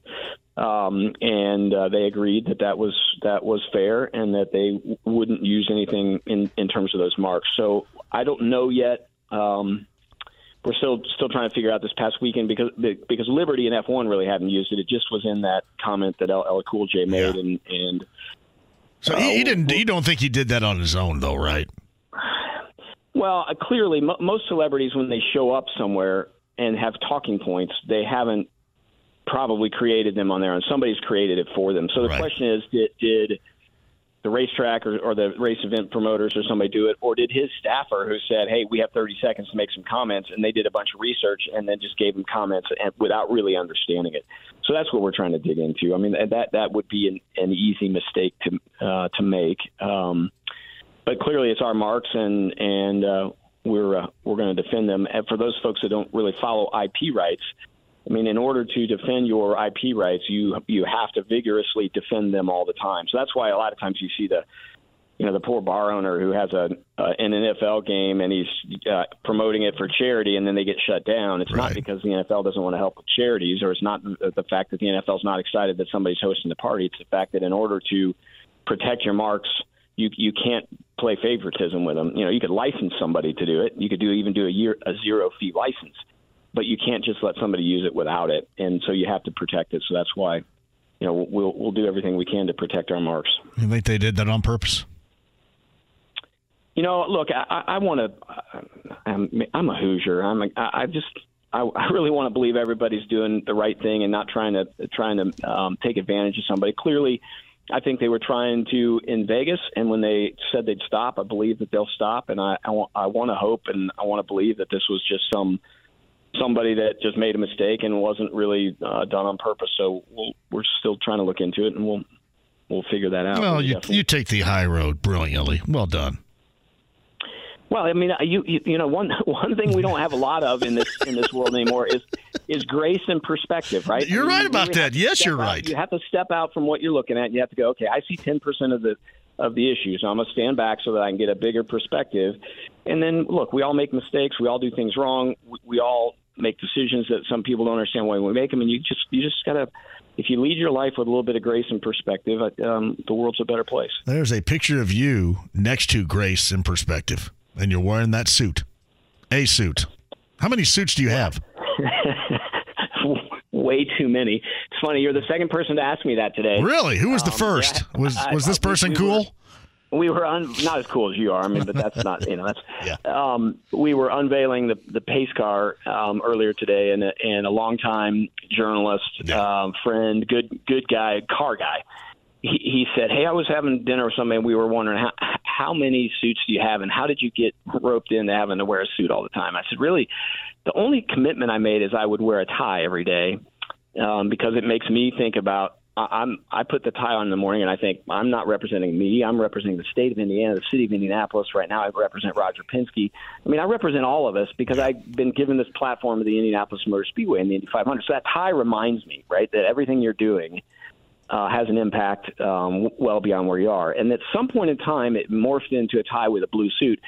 [SPEAKER 5] Um, and uh, they agreed that that was that was fair and that they wouldn't use anything in in terms of those marks. So I don't know yet. Um, we're still still trying to figure out this past weekend because because Liberty and F1 really hadn't used it. It just was in that comment that LL Cool J made, yeah. and and
[SPEAKER 2] so he, he uh, didn't. You don't think he did that on his own, though, right?
[SPEAKER 5] Well, uh, clearly, m- most celebrities when they show up somewhere and have talking points, they haven't probably created them on their own. Somebody's created it for them. So the right. question is, did, did the racetrack or, or the race event promoters or somebody do it, or did his staffer who said, "Hey, we have 30 seconds to make some comments," and they did a bunch of research and then just gave him comments and, without really understanding it. So that's what we're trying to dig into. I mean, that that would be an, an easy mistake to uh, to make. Um, but clearly, it's our marks, and and uh, we're uh, we're going to defend them. And for those folks that don't really follow IP rights, I mean, in order to defend your IP rights, you you have to vigorously defend them all the time. So that's why a lot of times you see the you know the poor bar owner who has a uh, an NFL game and he's uh, promoting it for charity and then they get shut down. It's right. not because the NFL doesn't want to help with charities or it's not the, the fact that the NFL is not excited that somebody's hosting the party. It's the fact that in order to protect your marks, you you can't play favoritism with them. You know, you could license somebody to do it. You could do even do a year a zero fee license but you can't just let somebody use it without it, and so you have to protect it. So that's why, you know, we'll we'll do everything we can to protect our marks.
[SPEAKER 2] You think they did that on purpose?
[SPEAKER 5] You know, look, I, I want to. I'm, I'm a Hoosier. I'm. A, I just. I, I really want to believe everybody's doing the right thing and not trying to trying to um, take advantage of somebody. Clearly, I think they were trying to in Vegas, and when they said they'd stop, I believe that they'll stop. And I I want I want to hope and I want to believe that this was just some somebody that just made a mistake and wasn't really uh, done on purpose. So we we are still trying to look into it, and we'll we'll figure that out.
[SPEAKER 2] Well, you you take the high road brilliantly. Well done.
[SPEAKER 5] Well, I mean, uh, you, you you know one one thing we don't have a lot of in this in this world anymore is is grace and perspective, right?
[SPEAKER 2] You're I mean, right about that. Yes, you're
[SPEAKER 5] out,
[SPEAKER 2] right.
[SPEAKER 5] You have to step out from what you're looking at. And you have to go, okay, I see ten percent of the of the issues. So I'm gonna stand back so that I can get a bigger perspective. And then look, we all make mistakes. We all do things wrong. We, we all make decisions that some people don't understand why we make them, and you just you just gotta. If you lead your life with a little bit of grace and perspective, uh, um, the world's a better place.
[SPEAKER 2] There's a picture of you next to grace and perspective, and you're wearing that suit, a suit. How many suits do you have?
[SPEAKER 5] Way too many. It's funny. You're the second person to ask me that today.
[SPEAKER 2] Really? Who was the um, first? Yeah, was was this person we, we cool? Were,
[SPEAKER 5] we were un, not as cool as you are. I mean, but that's not you know that's. yeah. Um, we were unveiling the the pace car um, earlier today, and a, and a longtime journalist, yeah. um, friend, good good guy, car guy. He, he said, "Hey, I was having dinner with somebody. and We were wondering how how many suits do you have, and how did you get roped into having to wear a suit all the time?" I said, "Really, the only commitment I made is I would wear a tie every day." Um, because it makes me think about I'm I put the tie on in the morning and I think I'm not representing me. I'm representing the state of Indiana, the city of Indianapolis. Right now, I represent Roger Penske. I mean, I represent all of us because I've been given this platform of the Indianapolis Motor Speedway and the Indy 500. So that tie reminds me, right, that everything you're doing uh, has an impact um, well beyond where you are. And at some point in time, it morphed into a tie with a blue suit.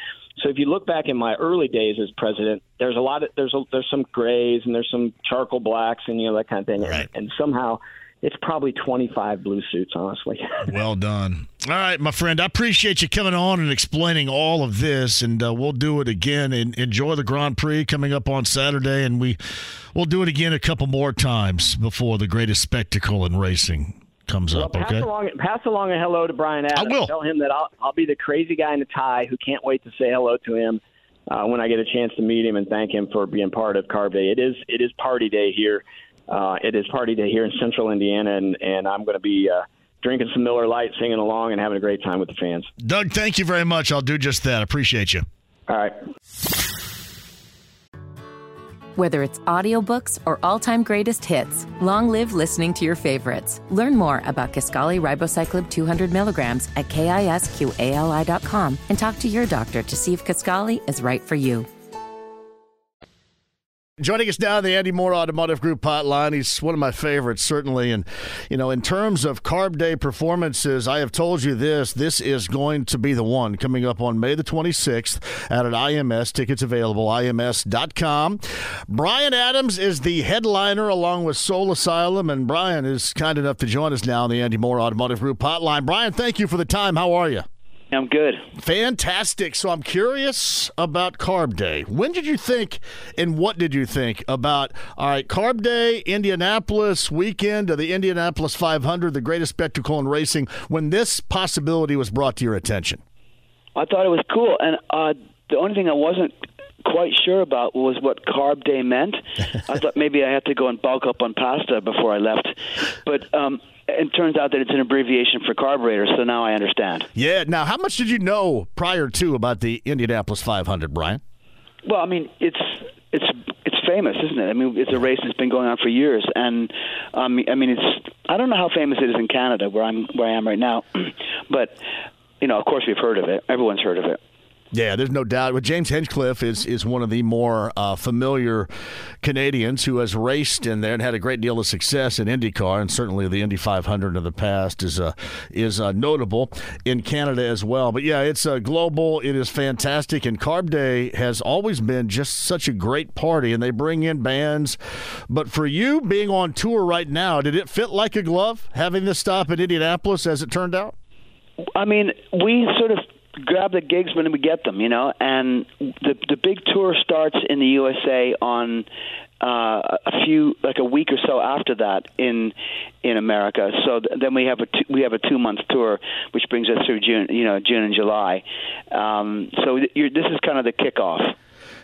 [SPEAKER 5] So if you look back in my early days as president, there's a lot of there's a, there's some grays and there's some charcoal blacks and you know that kind of thing.
[SPEAKER 2] Right.
[SPEAKER 5] And, and somehow it's probably 25 blue suits, honestly.
[SPEAKER 2] well done. All right, my friend. I appreciate you coming on and explaining all of this, and uh, we'll do it again. And enjoy the Grand Prix coming up on Saturday, and we we'll do it again a couple more times before the greatest spectacle in racing comes
[SPEAKER 5] well,
[SPEAKER 2] up.
[SPEAKER 5] Pass
[SPEAKER 2] okay.
[SPEAKER 5] Along, pass along a hello to Bryan Adams.
[SPEAKER 2] I will
[SPEAKER 5] tell him that I'll, I'll be the crazy guy in the tie who can't wait to say hello to him. Uh, when I get a chance to meet him and thank him for being part of Carb Day. It is it is party day here uh, it is party day here in Central Indiana, and and I'm going to be. Uh, drinking some Miller Lite, singing along, and having a great time with the fans.
[SPEAKER 2] Doug, thank you very much. I'll do just that. Appreciate you.
[SPEAKER 5] All right.
[SPEAKER 4] Whether it's audiobooks or all-time greatest hits, long live listening to your favorites. Learn more about Kisqali Ribociclib 200 milligrams at kisqali.com and talk to your doctor to see if Kisqali is right for you.
[SPEAKER 2] Joining us now, the Andy Mohr Automotive Group hotline. He's one of my favorites, certainly. And, you know, in terms of Carb Day performances, I have told you this. This is going to be the one coming up on May the 26th at an IMS. Tickets available, IMS.com. Bryan Adams is the headliner along with Soul Asylum. And Bryan is kind enough to join us now on the Andy Mohr Automotive Group hotline. Bryan, thank you for the time. How are you?
[SPEAKER 6] I'm good.
[SPEAKER 2] Fantastic. So I'm curious about Carb Day. When did you think and what did you think about, all right, Carb Day, Indianapolis weekend of the Indianapolis 500, the greatest spectacle in racing, when this possibility was brought to your attention?
[SPEAKER 6] I thought it was cool. And uh, the only thing I wasn't quite sure about was what Carb Day meant. I thought maybe I had to go and bulk up on pasta before I left. But um, it turns out that it's an abbreviation for carburetor, so now I understand.
[SPEAKER 2] Yeah. Now, how much did you know prior to about the Indianapolis 500, Bryan?
[SPEAKER 6] Well, I mean, it's it's it's famous, isn't it? I mean, it's a race that's been going on for years, and um, I mean, it's I don't know how famous it is in Canada, where I'm where I am right now, but you know, of course, we've heard of it. Everyone's heard of it.
[SPEAKER 2] Yeah, there's no doubt. But James Hinchcliffe is is one of the more uh, familiar Canadians who has raced in there and had a great deal of success in IndyCar, and certainly the Indy 500 of the past is uh, is uh, notable in Canada as well. But yeah, it's uh, global. It is fantastic, and Carb Day has always been just such a great party, and they bring in bands. But for you being on tour right now, did it fit like a glove having this stop in Indianapolis as it turned out?
[SPEAKER 6] I mean, we sort of grab the gigs when we get them, you know. And the the big tour starts in the USA on uh, a few like a week or so after that in in America. So th- then we have a two, we have a two month tour, which brings us through June, you know, June and July. Um, so you're, this is kind of the kickoff.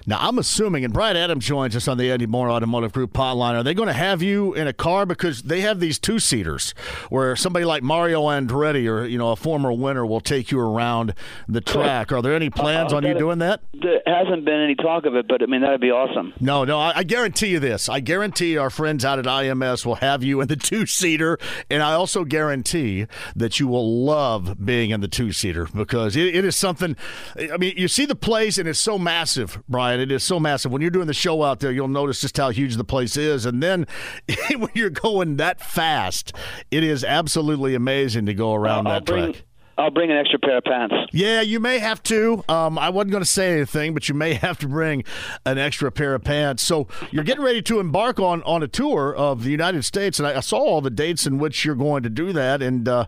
[SPEAKER 2] Now, I'm assuming, and Bryan Adams joins us on the Andy Mohr Automotive Group hotline. Are they going to have you in a car because they have these two seaters where somebody like Mario Andretti or you know a former winner will take you around the track? Are there any plans uh, on you doing that?
[SPEAKER 6] There hasn't been any talk of it, but I mean that'd be awesome.
[SPEAKER 2] No, no, I, I guarantee you this. I guarantee our friends out at IMS will have you in the two seater, and I also guarantee that you will love being in the two seater because it, it is something. I mean, you see the place, and it's so massive, Bryan it is so massive. When you're doing the show out there, you'll notice just how huge the place is. And then when you're going that fast, it is absolutely amazing to go around that bring, track.
[SPEAKER 6] I'll bring an extra pair of pants.
[SPEAKER 2] Yeah, you may have to. Um, I wasn't going to say anything, but you may have to bring an extra pair of pants. So you're getting ready to embark on on a tour of the United States, and I, I saw all the dates in which you're going to do that. And uh,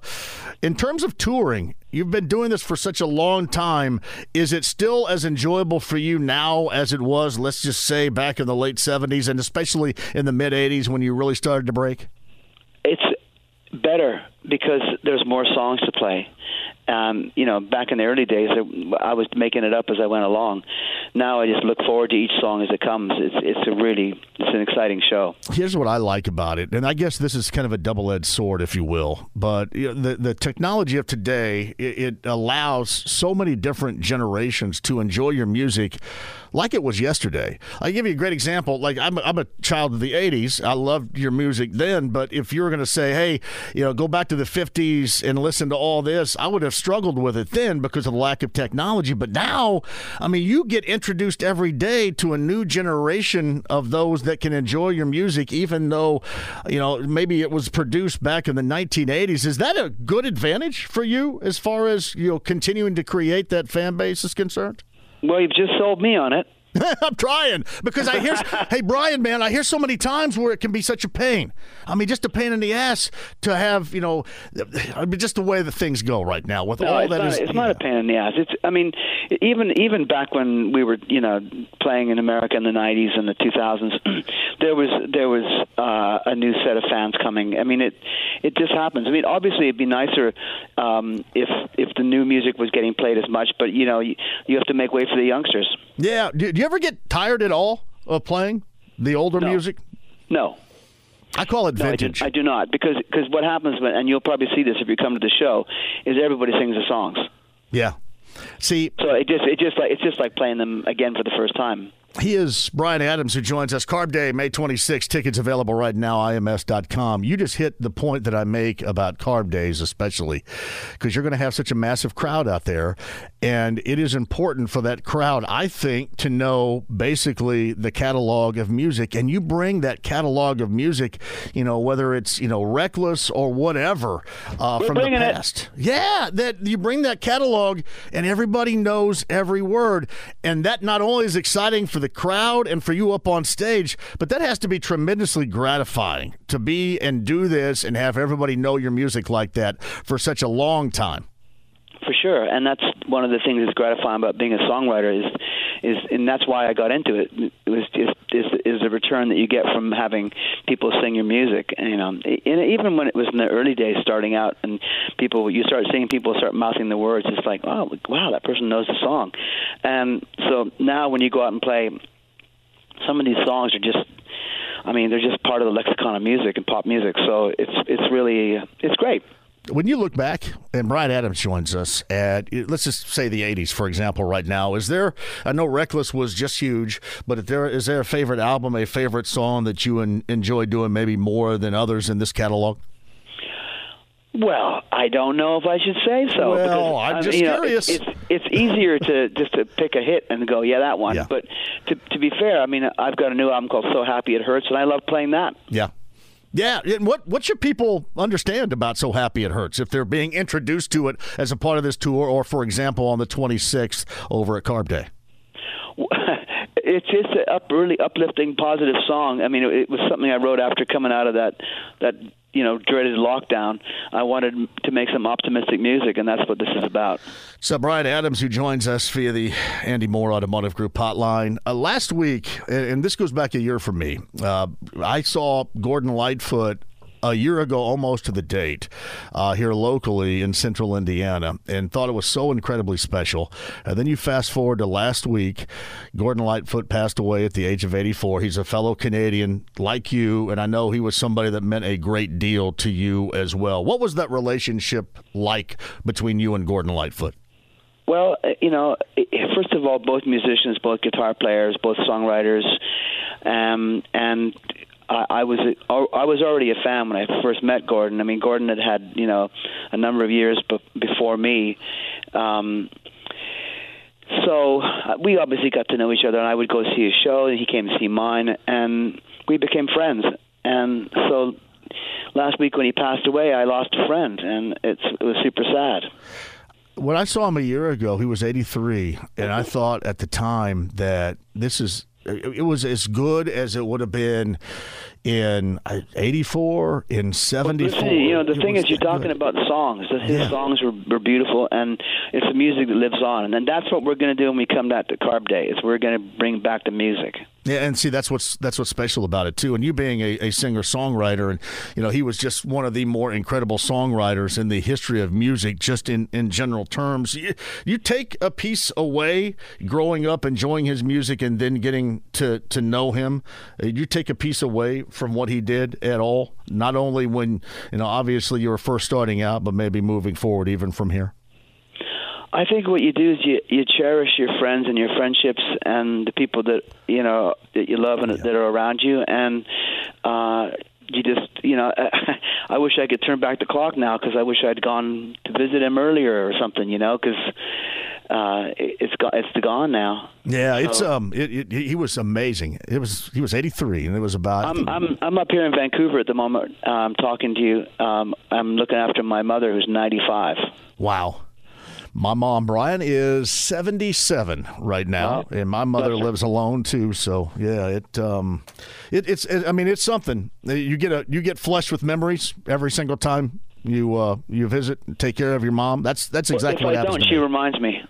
[SPEAKER 2] in terms of touring, you've been doing this for such a long time. Is it still as enjoyable for you now as it was, let's just say, back in the late 70s and especially in the mid 80s when you really started to break?
[SPEAKER 6] It's better because there's more songs to play um, you know, back in the early days, I was making it up as I went along. Now I just look forward to each song as it comes. It's it's a really it's an exciting show.
[SPEAKER 2] Here's what I like about it, and I guess this is kind of a double-edged sword, if you will. But you know, the the technology of today it, it allows so many different generations to enjoy your music like it was yesterday. I give you a great example. Like I'm, I'm a child of the '80s. I loved your music then, but if you were going to say, "Hey, you know, go back to the '50s and listen to all this," I would have struggled with it then because of the lack of technology. But now, I mean, you get introduced every day to a new generation of those that can enjoy your music, even though, you know, maybe it was produced back in the 1980s. Is that a good advantage for you as far as you know continuing to create that fan base is concerned?
[SPEAKER 6] Well, you've just sold me on it.
[SPEAKER 2] I'm trying because I hear, hey Bryan, man, I hear so many times where it can be such a pain. I mean, just a pain in the ass to have, you know, I mean, just the way the things go right now with
[SPEAKER 6] no,
[SPEAKER 2] all that
[SPEAKER 6] not,
[SPEAKER 2] is,
[SPEAKER 6] It's not a pain in the ass. It's, I mean, even even back when we were, you know, playing in America in the '90s and the 2000s, there was there was uh, a new set of fans coming. I mean, it it just happens. I mean, obviously, it'd be nicer um, if if the new music was getting played as much, but you know, you, you have to make way for the youngsters.
[SPEAKER 2] Yeah. Do, do you ever get tired at all of playing the older
[SPEAKER 6] no.
[SPEAKER 2] music?
[SPEAKER 6] No.
[SPEAKER 2] I call it vintage.
[SPEAKER 6] No, I, do, I, do, not because cause what happens when, and you'll probably see this if you come to the show, is everybody sings the songs.
[SPEAKER 2] Yeah. See,
[SPEAKER 6] so it just it just like it's just like playing them again for the first time.
[SPEAKER 2] He is Bryan Adams, who joins us. Carb Day, May 26. Tickets available right now, ims.com. You just hit the point that I make about Carb Days, especially because you're going to have such a massive crowd out there. And it is important for that crowd, I think, to know basically the catalog of music. And you bring that catalog of music, you know, whether it's, you know, reckless or whatever uh, from the past. It. Yeah, that you bring that catalog and everybody knows every word. And that not only is exciting for the crowd and for you up on stage. But that has to be tremendously gratifying to be and do this and have everybody know your music like that for such a long time.
[SPEAKER 6] For sure, and that's one of the things that's gratifying about being a songwriter is, is, and that's why I got into it. It was just is is the return that you get from having people sing your music. And, you know, and even when it was in the early days, starting out, and people you start seeing people start mouthing the words, it's like, oh, wow, that person knows the song. And so now when you go out and play, some of these songs are just I mean, they're just part of the lexicon of music and pop music. So it's it's really it's great.
[SPEAKER 2] When you look back, and Bryan Adams joins us at let's just say the '80s, for example, right now, is there? I know "Reckless" was just huge, but if there is there a favorite album, a favorite song that you enjoy doing maybe more than others in this catalog?
[SPEAKER 6] Well, I don't know if I should say so.
[SPEAKER 2] Well, because, I'm just you know, curious.
[SPEAKER 6] It's, it's easier to just to pick a hit and go, yeah, that one.
[SPEAKER 2] Yeah.
[SPEAKER 6] But to to be fair, I mean, I've got a new album called "So Happy It Hurts," and I love playing that.
[SPEAKER 2] Yeah. Yeah, and what what should people understand about "So Happy It Hurts" if they're being introduced to it as a part of this tour, or for example, on the 26th over at Carb Day?
[SPEAKER 6] it's just a up, really uplifting, positive song. I mean, it, it was something I wrote after coming out of that that you know dreaded lockdown. I wanted to make some optimistic music, and that's what this is about.
[SPEAKER 2] So Bryan Adams, who joins us via the Andy Mohr Automotive Group hotline, uh, last week, and, this goes back a year for me. Uh, I saw Gordon Lightfoot a year ago, almost to the date, uh, here locally in central Indiana, and thought it was so incredibly special. And then you fast forward to last week, Gordon Lightfoot passed away at the age of 84. He's a fellow Canadian like you, and I know he was somebody that meant a great deal to you as well. What was that relationship like between you and Gordon Lightfoot?
[SPEAKER 6] Well, you know, first of all, both musicians, both guitar players, both songwriters, um, and I, I was I was already a fan when I first met Gordon. I mean, Gordon had had you know a number of years be- before me. Um, so uh, we obviously got to know each other, and I would go see his show, and he came to see mine, and we became friends. And so last week when he passed away, I lost a friend, and it's it was super sad.
[SPEAKER 2] When I saw him a year ago, he was 83, and I thought at the time that this is it was as good as it would have been in uh, '84, in '74.
[SPEAKER 6] Well, you know, the thing is, you're talking good. about songs. His yeah. songs were, were beautiful, and it's the music that lives on. And then that's what we're going to do when we come back to Carb Day. Is we're going to bring back the music.
[SPEAKER 2] Yeah, and see that's what's that's what's special about it too. And you being a, a singer songwriter, and you know he was just one of the more incredible songwriters in the history of music, just in, in general terms. You, you take a piece away, growing up, enjoying his music, and then getting to to know him. Uh, you take a piece away from what he did at all. Not only when you know obviously you were first starting out, but maybe moving forward even from here.
[SPEAKER 6] I think what you do is you you cherish your friends and your friendships and the people that you know that you love and yeah. that are around you, and uh, you just you know I wish I could turn back the clock now because I wish I'd gone to visit him earlier or something, you know, because uh, it's got it's gone now.
[SPEAKER 2] Yeah, it's um, it, it, he was amazing. It was he was 83, and it was about.
[SPEAKER 6] I'm I'm I'm up here in Vancouver at the moment. I'm um, talking to you. Um, I'm looking after my mother who's 95.
[SPEAKER 2] Wow. My mom, Bryan, is 77 right now, and my mother lives alone too. So yeah, it um, it, it's it, I mean it's something. You get a you get flushed with memories every single time you uh, you visit and take care of your mom. That's that's exactly
[SPEAKER 6] well,
[SPEAKER 2] what happens.
[SPEAKER 6] Don't she reminds me?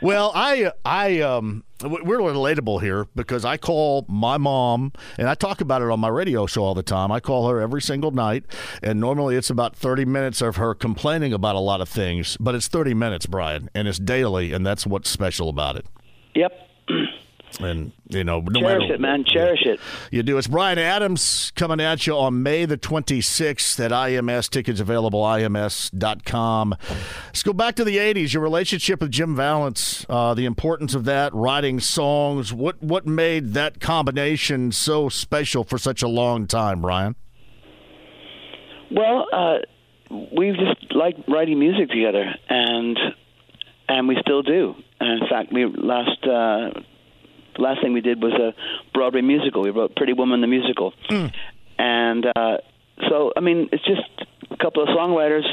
[SPEAKER 2] well, I I um we're relatable here because I call my mom and I talk about it on my radio show all the time. I call her every single night, and normally it's about thirty minutes of her complaining about a lot of things, but it's thirty minutes, Bryan, and it's daily, and that's what's special about it.
[SPEAKER 6] Yep.
[SPEAKER 2] And you know,
[SPEAKER 6] no cherish matter, it, man. Cherish
[SPEAKER 2] yeah,
[SPEAKER 6] it.
[SPEAKER 2] You do. It's Bryan Adams coming at you on May the 26th at IMS. Tickets available IMS.com. Let's go back to the 80s. Your relationship with Jim Vallance, uh, the importance of that, writing songs. What what made that combination so special for such a long time, Bryan?
[SPEAKER 6] Well, uh, we've just liked writing music together, and and we still do. And in fact, we last. Uh, the last thing we did was a Broadway musical. We wrote Pretty Woman the musical, mm. and uh, so I mean, it's just a couple of songwriters,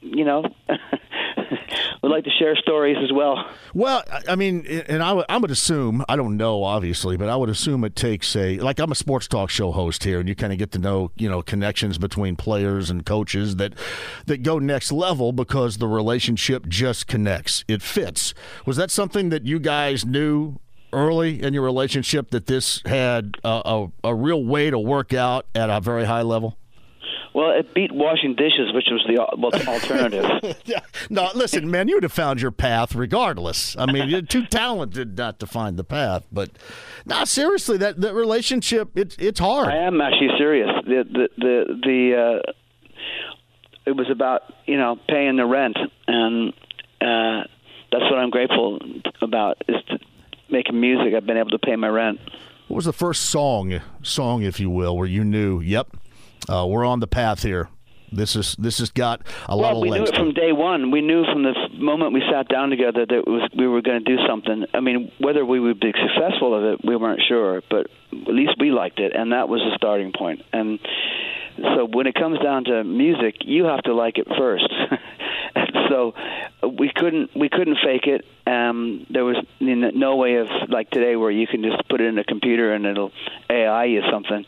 [SPEAKER 6] you know, would like to share stories as well.
[SPEAKER 2] Well, I mean, and I, I would assume I don't know obviously, but I would assume it takes a like I'm a sports talk show host here, and you kind of get to know you know connections between players and coaches that that go next level because the relationship just connects. It fits. Was that something that you guys knew early in your relationship that this had a, a, a real way to work out at a very high level?
[SPEAKER 6] Well, it beat washing dishes, which was the well, alternative.
[SPEAKER 2] yeah. No, listen, man, you would have found your path regardless. I mean, you're too talented not to find the path. But, no, seriously, that that relationship, it's it's hard.
[SPEAKER 6] I am actually serious. The the the, the uh, it was about you know paying the rent, and uh, that's what I'm grateful about is to making music. I've been able to pay my rent.
[SPEAKER 2] What was the first song, song if you will, where you knew, yep, uh, we're on the path here. This is this has got a
[SPEAKER 6] well,
[SPEAKER 2] lot of
[SPEAKER 6] we
[SPEAKER 2] legs.
[SPEAKER 6] knew it from day one. We knew from the moment we sat down together that it was we were going to do something. I mean, whether we would be successful of it, we weren't sure, but at least we liked it, and that was the starting point. And so when it comes down to music, you have to like it first. so we couldn't we couldn't fake it. Um, there was no way of like today where you can just put it in a computer and it'll AI you something.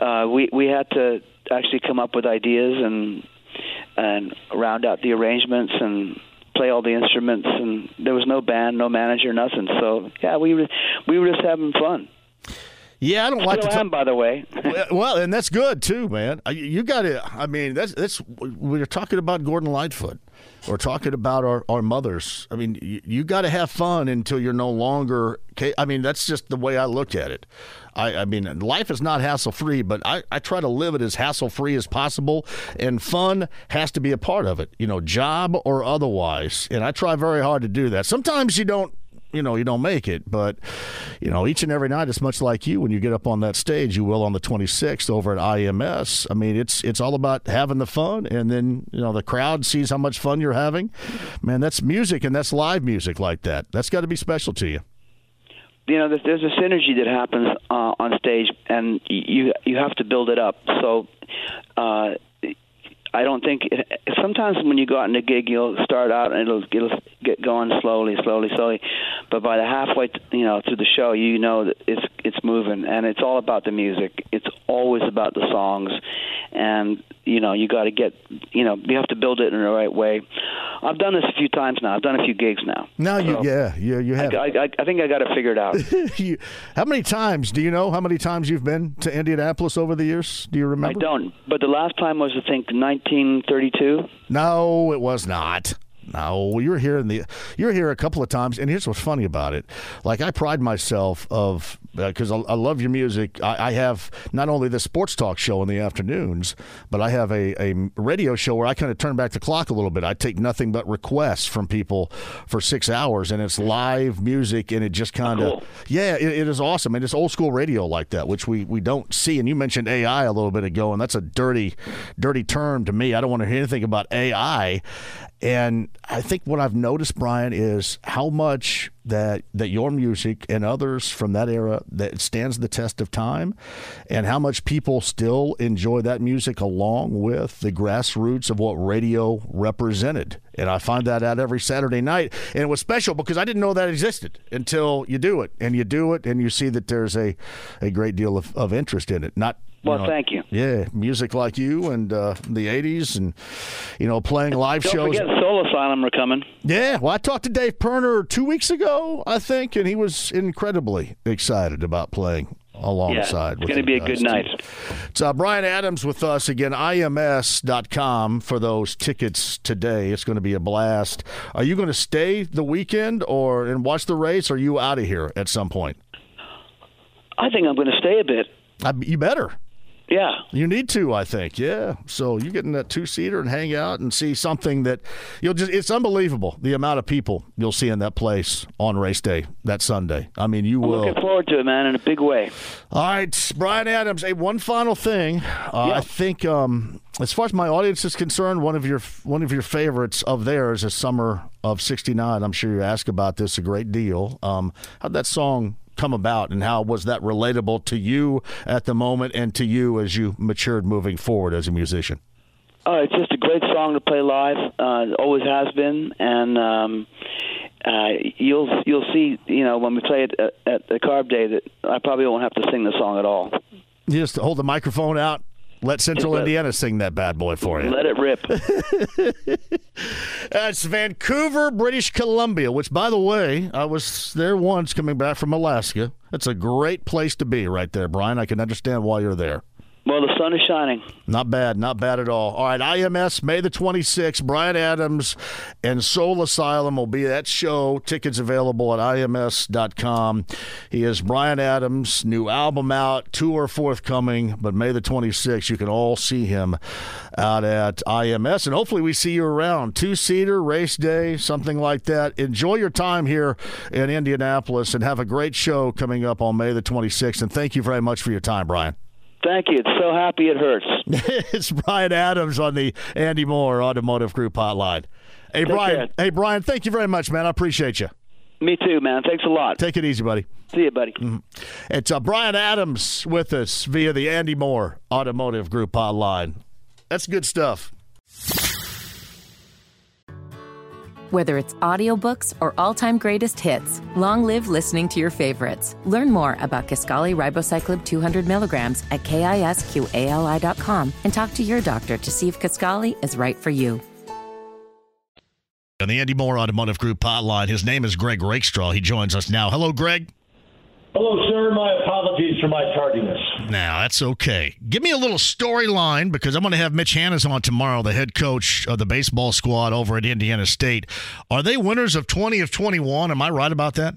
[SPEAKER 6] Uh, we we had to actually come up with ideas and and round out the arrangements and play all the instruments and there was no band, no manager, nothing. So yeah, we were we were just having fun.
[SPEAKER 2] Yeah, I don't like to.
[SPEAKER 6] am, by the way.
[SPEAKER 2] well, and that's good too, man. You got to. I mean, that's that's. We're talking about Gordon Lightfoot. We're talking about our, our mothers. I mean, you, you got to have fun until you're no longer. I mean, that's just the way I look at it. I, I mean, life is not hassle free, but I, I try to live it as hassle free as possible, and fun has to be a part of it, you know, job or otherwise. And I try very hard to do that. Sometimes you don't you know you don't make it. But you know each and every night it's much like you. When you get up on that stage you will on the 26th over at IMS I mean it's it's all about having the fun and then you know the crowd sees how much fun you're having. Man that's music and that's live music like that. That's got to be special to you.
[SPEAKER 6] You know, there's a synergy that happens uh, on stage, and you you have to build it up. So, uh, I don't think it, sometimes when you go out in a gig, you'll start out and it'll it'll get going slowly, slowly, slowly, but by the halfway, you know, through the show, you know that it's it's moving, and it's all about the music. It's always about the songs, and you know you got to get you know you have to build it in the right way. I've done this a few times now. I've done a few gigs now.
[SPEAKER 2] Now you, so yeah, yeah, you have.
[SPEAKER 6] I, I, I think I got it figured out.
[SPEAKER 2] you, how many times do you know? How many times you've been to Indianapolis over the years? Do you remember?
[SPEAKER 6] I don't. But the last time was I think 1932.
[SPEAKER 2] No, it was not. No, you're here in the you're here a couple of times, and here's what's funny about it. Like I pride myself of because uh, I, I, love your music. I, I, have not only the sports talk show in the afternoons, but I have a, a radio show where I kind of turn back the clock a little bit. I take nothing but requests from people for six hours, and it's live music, and it just kind of
[SPEAKER 6] cool.
[SPEAKER 2] yeah, it, it is awesome, and it's old school radio like that, which we we don't see. And you mentioned AI a little bit ago, and that's a dirty, dirty term to me. I don't want to hear anything about AI. And I think what I've noticed, Bryan, is how much that that your music and others from that era that stands the test of time, and how much people still enjoy that music along with the grassroots of what radio represented. And I find that out every Saturday night, and it was special because I didn't know that existed until you do it, and you do it, and you see that there's a a great deal of, of interest in it. Not
[SPEAKER 6] well,
[SPEAKER 2] know,
[SPEAKER 6] thank you.
[SPEAKER 2] Yeah, music like you and uh, the '80s, and you know, playing live
[SPEAKER 6] Don't
[SPEAKER 2] shows.
[SPEAKER 6] forget Soul Asylum are coming.
[SPEAKER 2] Yeah, well, I talked to Dave Pirner two weeks ago, I think, and he was incredibly excited about playing alongside.
[SPEAKER 6] Yeah, it's going to be a good night.
[SPEAKER 2] It's uh, Bryan Adams with us again. IMS.com for those tickets today. It's going to be a blast. Are you going to stay the weekend or and watch the race? Or are you out of here at some point?
[SPEAKER 6] I think I'm going to stay a bit.
[SPEAKER 2] I, you better.
[SPEAKER 6] Yeah.
[SPEAKER 2] You need to, I think. Yeah. So you get in that two seater and hang out and see something that you'll just, it's unbelievable the amount of people you'll see in that place on race day that Sunday. I mean, you
[SPEAKER 6] I'm
[SPEAKER 2] will.
[SPEAKER 6] looking forward to it, man, in a big way.
[SPEAKER 2] All right. Bryan Adams, hey, one final thing. Uh,
[SPEAKER 6] Yeah.
[SPEAKER 2] I think, um, as far as my audience is concerned, one of your one of your favorites of theirs is "Summer of '69." I'm sure you ask about this a great deal. Um, how'd that song come about, and how was that relatable to you at the moment, and to you as you matured moving forward as a musician?
[SPEAKER 6] Oh, it's just a great song to play live. Uh, always has been, and um, uh, you'll you'll see. You know, when we play it at, at the Carb Day, that I probably won't have to sing the song at all.
[SPEAKER 2] You just hold the microphone out. Let Central Indiana sing that bad boy for you.
[SPEAKER 6] Let it rip.
[SPEAKER 2] That's Vancouver, British Columbia, which, by the way, I was there once coming back from Alaska. That's a great place to be right there, Bryan. I can understand why you're there.
[SPEAKER 6] Well, the sun is shining.
[SPEAKER 2] Not bad, not bad at all. All right, IMS, May the 26th. Bryan Adams and Soul Asylum will be at show. Tickets available at IMS.com. He is Bryan Adams, new album out, tour forthcoming, but May the 26th, you can all see him out at IMS. And hopefully we see you around. Two seater, race day, something like that. Enjoy your time here in Indianapolis and have a great show coming up on May the 26th. And thank you very much for your time, Bryan.
[SPEAKER 6] Thank you. It's so happy it hurts.
[SPEAKER 2] it's Bryan Adams on the Andy Mohr Automotive Group hotline. Hey,
[SPEAKER 6] Take
[SPEAKER 2] Bryan.
[SPEAKER 6] care.
[SPEAKER 2] Hey, Bryan. Thank you very much, man. I appreciate you.
[SPEAKER 6] Me too, man. Thanks a lot.
[SPEAKER 2] Take it easy, buddy.
[SPEAKER 6] See you, buddy.
[SPEAKER 2] It's uh, Bryan Adams with us via the Andy Mohr Automotive Group hotline. That's good stuff.
[SPEAKER 4] Whether it's audiobooks or all-time greatest hits, long live listening to your favorites. Learn more about Kisqali Ribociclib 200 milligrams at kisqali.com and talk to your doctor to see if Kisqali is right for you.
[SPEAKER 2] On the Andy Mohr Automotive Group hotline, his name is Greg Rakestraw. He joins us now. Hello, Greg.
[SPEAKER 7] Hello, sir. My apologies for my tardiness.
[SPEAKER 2] Now, that's okay. Give me a little storyline because I'm going to have Mitch Hannahs on tomorrow, the head coach of the baseball squad over at Indiana State. Are they winners of 20 of 21? Am I right about that?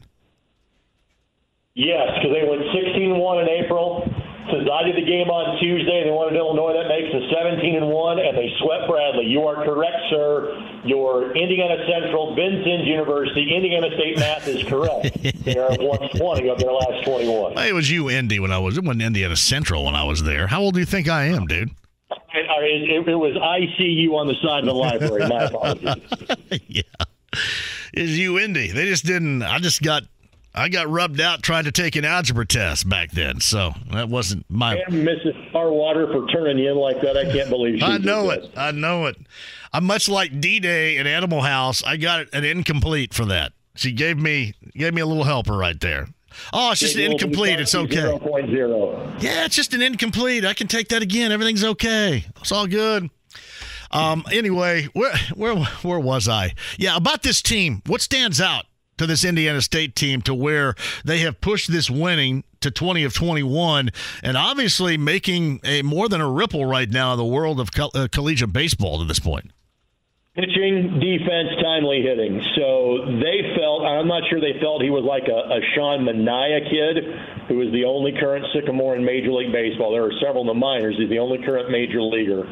[SPEAKER 7] Yes, because they went 16-1 in April. Since I did the game on Tuesday, they wanted Illinois. That makes it 17 and one, and they swept Bradley. You are correct, sir. Your Indiana Central, Vincennes University, Indiana State math is correct. they are won 20 of their last 21.
[SPEAKER 2] It was you, Indy, when I was. It wasn't Indiana Central when I was there. How old do you think I am, dude?
[SPEAKER 7] Uh, it, it, it was ICU on the side of the library. My apologies.
[SPEAKER 2] yeah, is you, Indy? They just didn't. I just got. I got rubbed out trying to take an algebra test back then, so that wasn't my.
[SPEAKER 7] And Mrs. Starwater for turning you in like that. I can't believe she
[SPEAKER 2] I know it. I know it. I'm much like D Day in Animal House. I got an incomplete for that. She gave me gave me a little helper right there. Oh, it's just an incomplete. It's okay.
[SPEAKER 7] 0.0.
[SPEAKER 2] Yeah, it's just an incomplete. I can take that again. Everything's okay. It's all good. Um. Anyway, where where where was I? Yeah, about this team. What stands out to this Indiana State team to where they have pushed this winning to 20 of 21 and obviously making a more than a ripple right now in the world of coll- uh, collegiate baseball to this point.
[SPEAKER 7] Pitching, defense, timely hitting. So they felt, I'm not sure they felt he was like a, a Sean Manaea kid, who is the only current Sycamore in Major League Baseball. There are several in the minors. He's the only current major leaguer.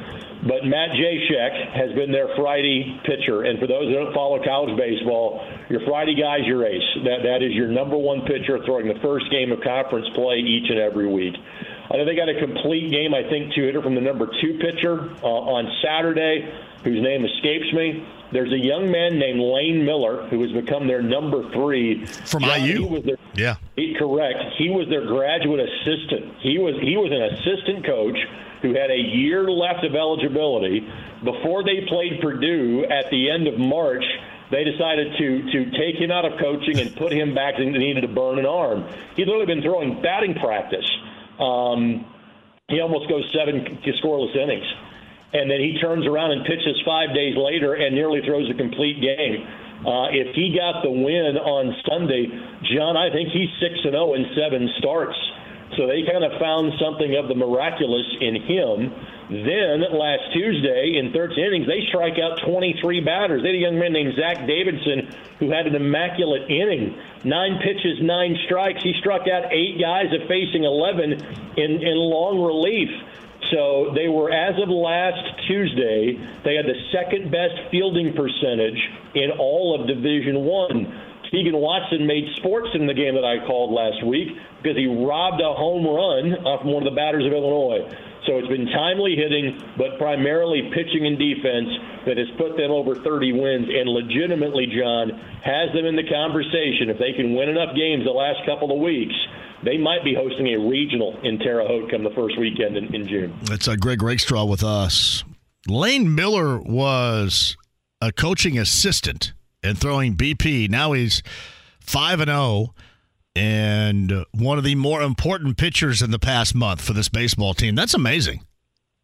[SPEAKER 7] But Matt Jachec has been their Friday pitcher. And for those that don't follow college baseball, your Friday guy's your ace. That, that is your number one pitcher throwing the first game of conference play each and every week. I know they got a complete game, I think, two hitter from the number two pitcher uh, on Saturday, whose name escapes me. There's a young man named Lane Miller who has become their number three
[SPEAKER 2] From
[SPEAKER 7] John,
[SPEAKER 2] IU?
[SPEAKER 7] He was their,
[SPEAKER 2] Yeah.
[SPEAKER 7] he, correct. He was their graduate assistant. He was he was an assistant coach who had a year left of eligibility before they played Purdue at the end of March. They decided to to take him out of coaching and put him back and needed to burn an arm. He'd literally been throwing batting practice. Um, he almost goes seven scoreless innings. And then he turns around and pitches five days later and nearly throws a complete game. Uh, if he got the win on Sunday, John, I think he's 6 and 0 in seven starts. So they kind of found something of the miraculous in him. Then last Tuesday in 13 innings, they strike out 23 batters. They had a young man named Zach Davidson who had an immaculate inning. Nine pitches, nine strikes. He struck out eight guys of facing 11 in, in long relief. So they were, as of last Tuesday, they had the second best fielding percentage in all of Division One. Keegan Watson made sports in the game that I called last week because he robbed a home run off one of the batters of Illinois. So it's been timely hitting, but primarily pitching and defense that has put them over 30 wins and legitimately, John, has them in the conversation. If they can win enough games the last couple of weeks, they might be hosting a regional in Terre Haute come the first weekend in, in June.
[SPEAKER 2] It's uh, Greg Rakestraw with us. Lane Miller was a coaching assistant and throwing BP. Now he's 5 and 0 and one of the more important pitchers in the past month for this baseball team. That's amazing.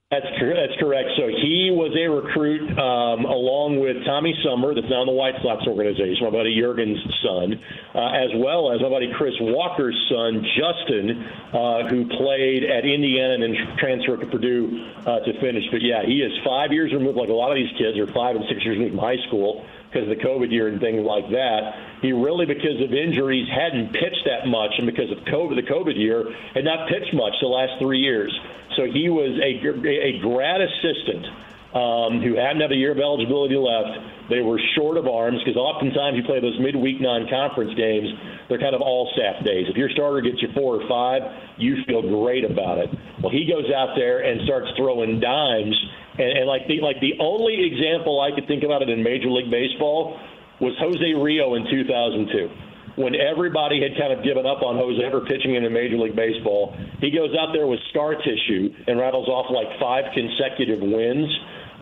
[SPEAKER 7] That's true. That's correct. So he was a recruit um, along with Tommy Sommer, that's now in the White Sox organization, my buddy Jurgen's son, uh, as well as my buddy Chris Walker's son, Justin, uh, who played at Indiana and then transferred to Purdue uh, to finish. But yeah, he is five years removed, like a lot of these kids are five and six years removed from high school because of the COVID year and things like that. He really, because of injuries, hadn't pitched that much, and because of COVID, the COVID year, had not pitched much the last three years. So he was a, a grad assistant um, who hadn't had a year of eligibility left. They were short of arms because oftentimes you play those midweek non-conference games. They're kind of all staff days. If your starter gets you four or five, you feel great about it. Well, he goes out there and starts throwing dimes and, and like the like the only example I could think about it in Major League Baseball was Jose Rijo in 2002 when everybody had kind of given up on Jose ever pitching in a Major League Baseball, he goes out there with scar tissue and rattles off like five consecutive wins.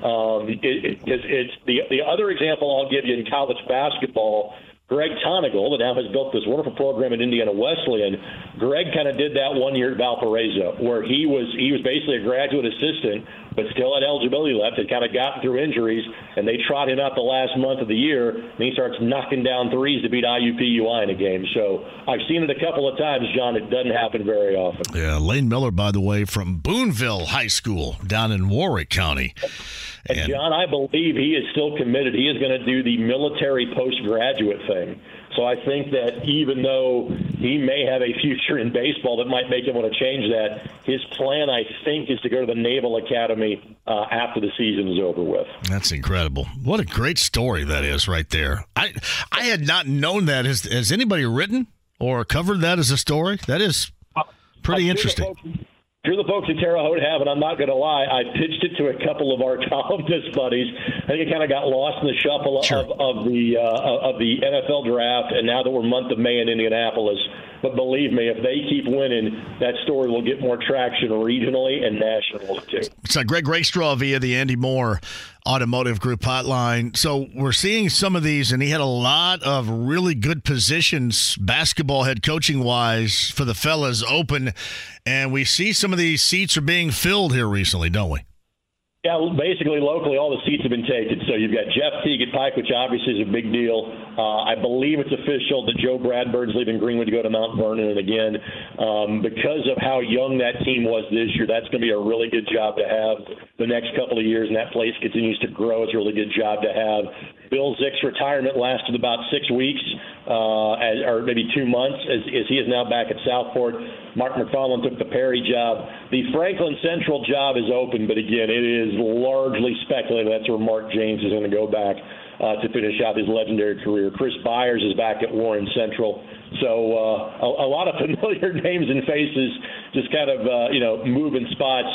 [SPEAKER 7] Um, it, it, it's the the other example I'll give you in college basketball Greg Tonagel, that now has built this wonderful program at Indiana Wesleyan, Greg kind of did that one year at Valparaiso, where he was he was basically a graduate assistant, but still had eligibility left. Had kind of gotten through injuries, and they trot him out the last month of the year, and he starts knocking down threes to beat IUPUI in a game. So I've seen it a couple of times, John. It doesn't happen very often.
[SPEAKER 2] Yeah, Lane Miller, by the way, from Boonville High School down in Warwick County.
[SPEAKER 7] And, and John, I believe he is still committed. He is going to do the military postgraduate thing. So I think that even though he may have a future in baseball that might make him want to change that, his plan, I think, is to go to the Naval Academy uh, after the season is over with.
[SPEAKER 2] That's incredible. What a great story that is right there. I I had not known that. Has, has anybody written or covered that as a story? That is pretty interesting
[SPEAKER 7] you're the folks at Terre Haute have, and I'm not going to lie, I pitched it to a couple of our columnist buddies. I think it kind of got lost in the shuffle sure. of, of the uh, of the NFL draft, and now that we're month of May in Indianapolis. But believe me, if they keep winning, that story will get more traction regionally and nationally too.
[SPEAKER 2] So Greg Rakestraw via the Andy Mohr Automotive Group hotline. So we're seeing some of these, and he had a lot of really good positions, basketball head coaching wise, for the fellas open. And we see some of these seats are being filled here recently, don't we?
[SPEAKER 7] Yeah, basically locally, all the seats have been taken. So you've got Jeff Teague at Pike, which obviously is a big deal. Uh, I believe it's official that Joe Bradbird's leaving Greenwood to go to Mount Vernon. And again, um, because of how young that team was this year, that's going to be a really good job to have the next couple of years. And that place continues to grow. It's a really good job to have. Bill Zick's retirement lasted about six weeks, uh, as, or maybe two months, as, as he is now back at Southport. Mark McFarland took the Perry job. The Franklin Central job is open, but again, it is largely speculative. That's where Mark James is going to go back uh, to finish out his legendary career. Chris Byers is back at Warren Central. So uh, a, a lot of familiar names and faces just kind of, uh, you know, moving spots.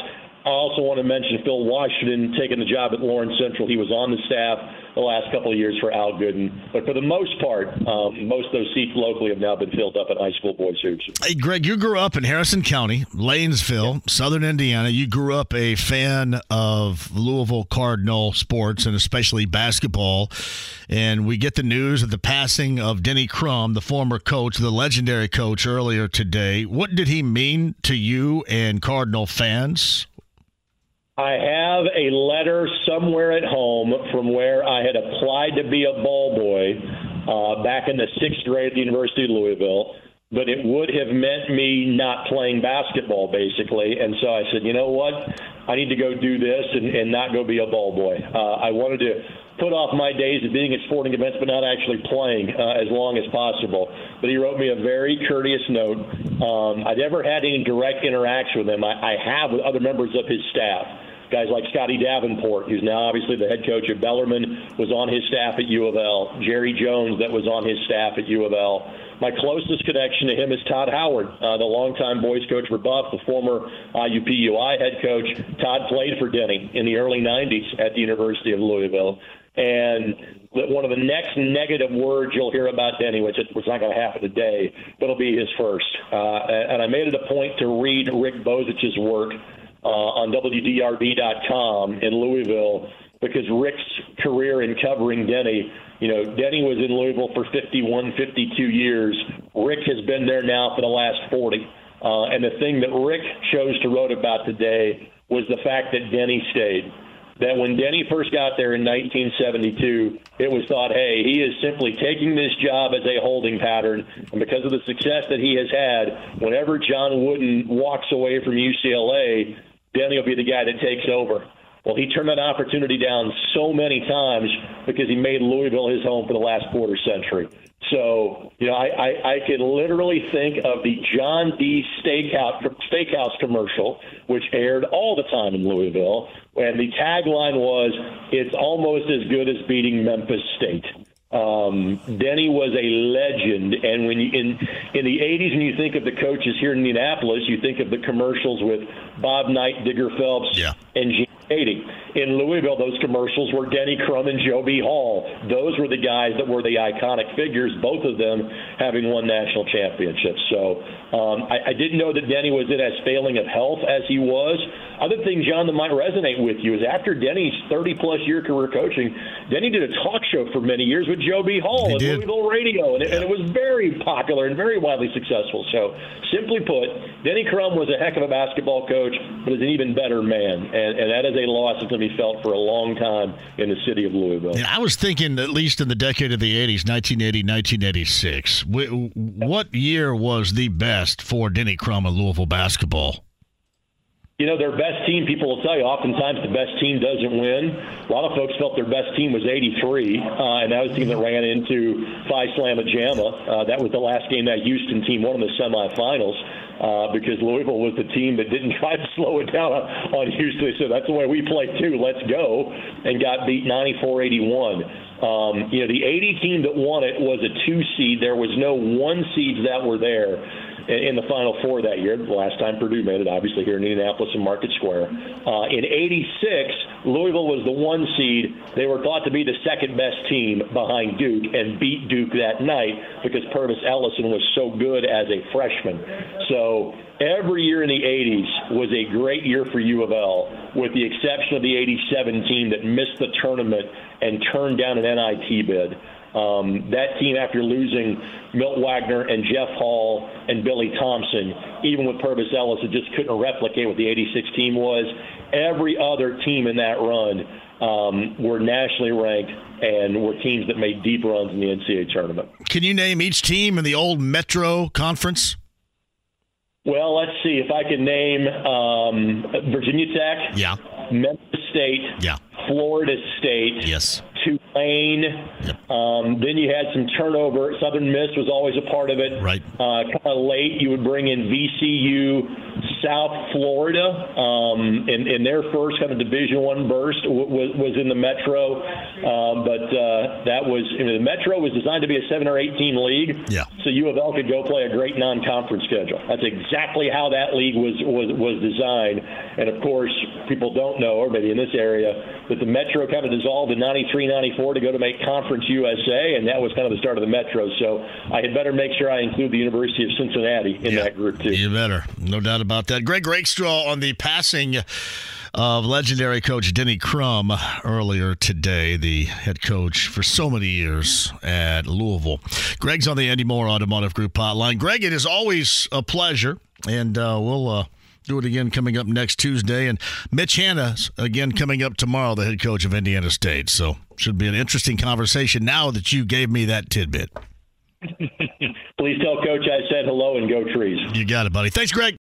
[SPEAKER 7] I also want to mention Phil Washington taking the job at Lawrence Central. He was on the staff the last couple of years for Al Gooden. But for the most part, um, most of those seats locally have now been filled up in high school boys hoops.
[SPEAKER 2] Hey, Greg, you grew up in Harrison County, Lanesville, yeah. Southern Indiana. You grew up a fan of Louisville Cardinal sports and especially basketball. And we get the news of the passing of Denny Crum, the former coach, the legendary coach, earlier today. What did he mean to you and Cardinal fans?
[SPEAKER 7] I have a letter somewhere at home from where I had applied to be a ball boy uh, back in the sixth grade at the University of Louisville, but it would have meant me not playing basketball, basically. And so I said, you know what? I need to go do this and, and not go be a ball boy. Uh, I wanted to put off my days of being at sporting events, but not actually playing uh, as long as possible. But he wrote me a very courteous note. Um, I'd never had any direct interaction with him. I, I have with other members of his staff guys like Scotty Davenport, who's now obviously the head coach of Bellarmine, was on his staff at U of L. Jerry Jones, that was on his staff at U of L. My closest connection to him is Todd Howard, uh, the longtime boys coach for Buff, the former IUPUI head coach. Todd played for Denny in the early 90s at the University of Louisville. And one of the next negative words you'll hear about Denny, which is not going to happen today, but it'll be his first. Uh, and I made it a point to read Rick Bozich's work uh, on WDRB.com in Louisville because Rick's career in covering Denny, you know, Denny was in Louisville for 51, 52 years. Rick has been there now for the last 40. Uh, and the thing that Rick chose to write about today was the fact that Denny stayed. That when Denny first got there in 1972, it was thought, hey, he is simply taking this job as a holding pattern. And because of the success that he has had, whenever John Wooden walks away from UCLA, Denny will be the guy that takes over. Well, he turned that opportunity down so many times because he made Louisville his home for the last quarter century. So, you know, I, I, I can literally think of the John D. Steakhouse, Steakhouse commercial, which aired all the time in Louisville, and the tagline was, "It's almost as good as beating Memphis State." Um, Denny was a legend, and when you in in the '80s, when you think of the coaches here in Indianapolis, you think of the commercials with Bob Knight, Digger Phelps,
[SPEAKER 2] yeah.
[SPEAKER 7] and Gene 80. In Louisville, those commercials were Denny Crum and Joe B. Hall. Those were the guys that were the iconic figures, both of them having won national championships. So um, I, I didn't know that Denny was in as failing of health as he was. Other thing, John, that might resonate with you is after Denny's 30 plus year career coaching, Denny did a talk show for many years with Joe B. Hall at Louisville Radio, and it, and it was very popular and very widely successful. So, simply put, Denny Crum was a heck of a basketball coach, but is an even better man, and, and that is a loss that's going to be felt for a long time in the city of Louisville.
[SPEAKER 2] Yeah, I was thinking, at least in the decade of the 80s, 1980, 1986, what year was the best for Denny Crum and Louisville basketball?
[SPEAKER 7] You know, their best team, people will tell you, oftentimes the best team doesn't win. A lot of folks felt their best team was 83, uh, and that was the team that ran into Phi Slama Jama. Uh, that was the last game that Houston team won in the semifinals. Uh, because Louisville was the team that didn't try to slow it down on, on Houston. Said, that's the way we play too. Let's go. And got beat 94 81. Um, you know, the 80 team that won it was a two seed. There was no one seeds that were there in the Final Four that year. The last time Purdue made it, obviously here in Indianapolis and Market Square. Uh, in '86, Louisville was the one seed. They were thought to be the second best team behind Duke and beat Duke that night because Pervis Ellison was so good as a freshman. So every year in the 80s was a great year for U of L, with the exception of the 87 team that missed the tournament and turned down an NIT bid. Um, that team, after losing Milt Wagner and Jeff Hall and Billy Thompson, even with Pervis Ellis, it just couldn't replicate what the 86 team was. Every other team in that run um, were nationally ranked and were teams that made deep runs in the NCAA tournament.
[SPEAKER 2] Can you name each team in the old Metro Conference?
[SPEAKER 7] Well, let's see if I can name um, Virginia Tech.
[SPEAKER 2] Yeah.
[SPEAKER 7] Memphis State.
[SPEAKER 2] Yeah.
[SPEAKER 7] Florida State.
[SPEAKER 2] Yes.
[SPEAKER 7] Tulane. Yep. Um, then you had some turnover. Southern Miss was always a part of it.
[SPEAKER 2] Right.
[SPEAKER 7] Uh, kind of late, you would bring in VCU, South Florida, um, in, in their first kind of Division One burst was, was in the Metro, um, but uh, that was you know, the Metro was designed to be a seven or eight team league.
[SPEAKER 2] Yeah.
[SPEAKER 7] So U of L could go play a great non-conference schedule. That's exactly how that league was was was designed. And of course, people don't know, or maybe in this area, that the Metro kind of dissolved in '93, '94 to go to make Conference USA, and that was kind of the start of the Metro. So I had better make sure I include the University of Cincinnati in
[SPEAKER 2] yeah,
[SPEAKER 7] that group too.
[SPEAKER 2] You better, no doubt about that. Greg Rakestraw on the passing of legendary coach Denny Crum earlier today, the head coach for so many years at Louisville. Greg's on the Andy Mohr Automotive Group hotline. Greg, it is always a pleasure, and uh, we'll. Uh, do it again coming up next Tuesday. And Mitch Hannahs again coming up tomorrow, the head coach of Indiana State. So should be an interesting conversation now that you gave me that tidbit.
[SPEAKER 7] Please tell Coach I said hello and go trees.
[SPEAKER 2] You got it, buddy. Thanks, Greg.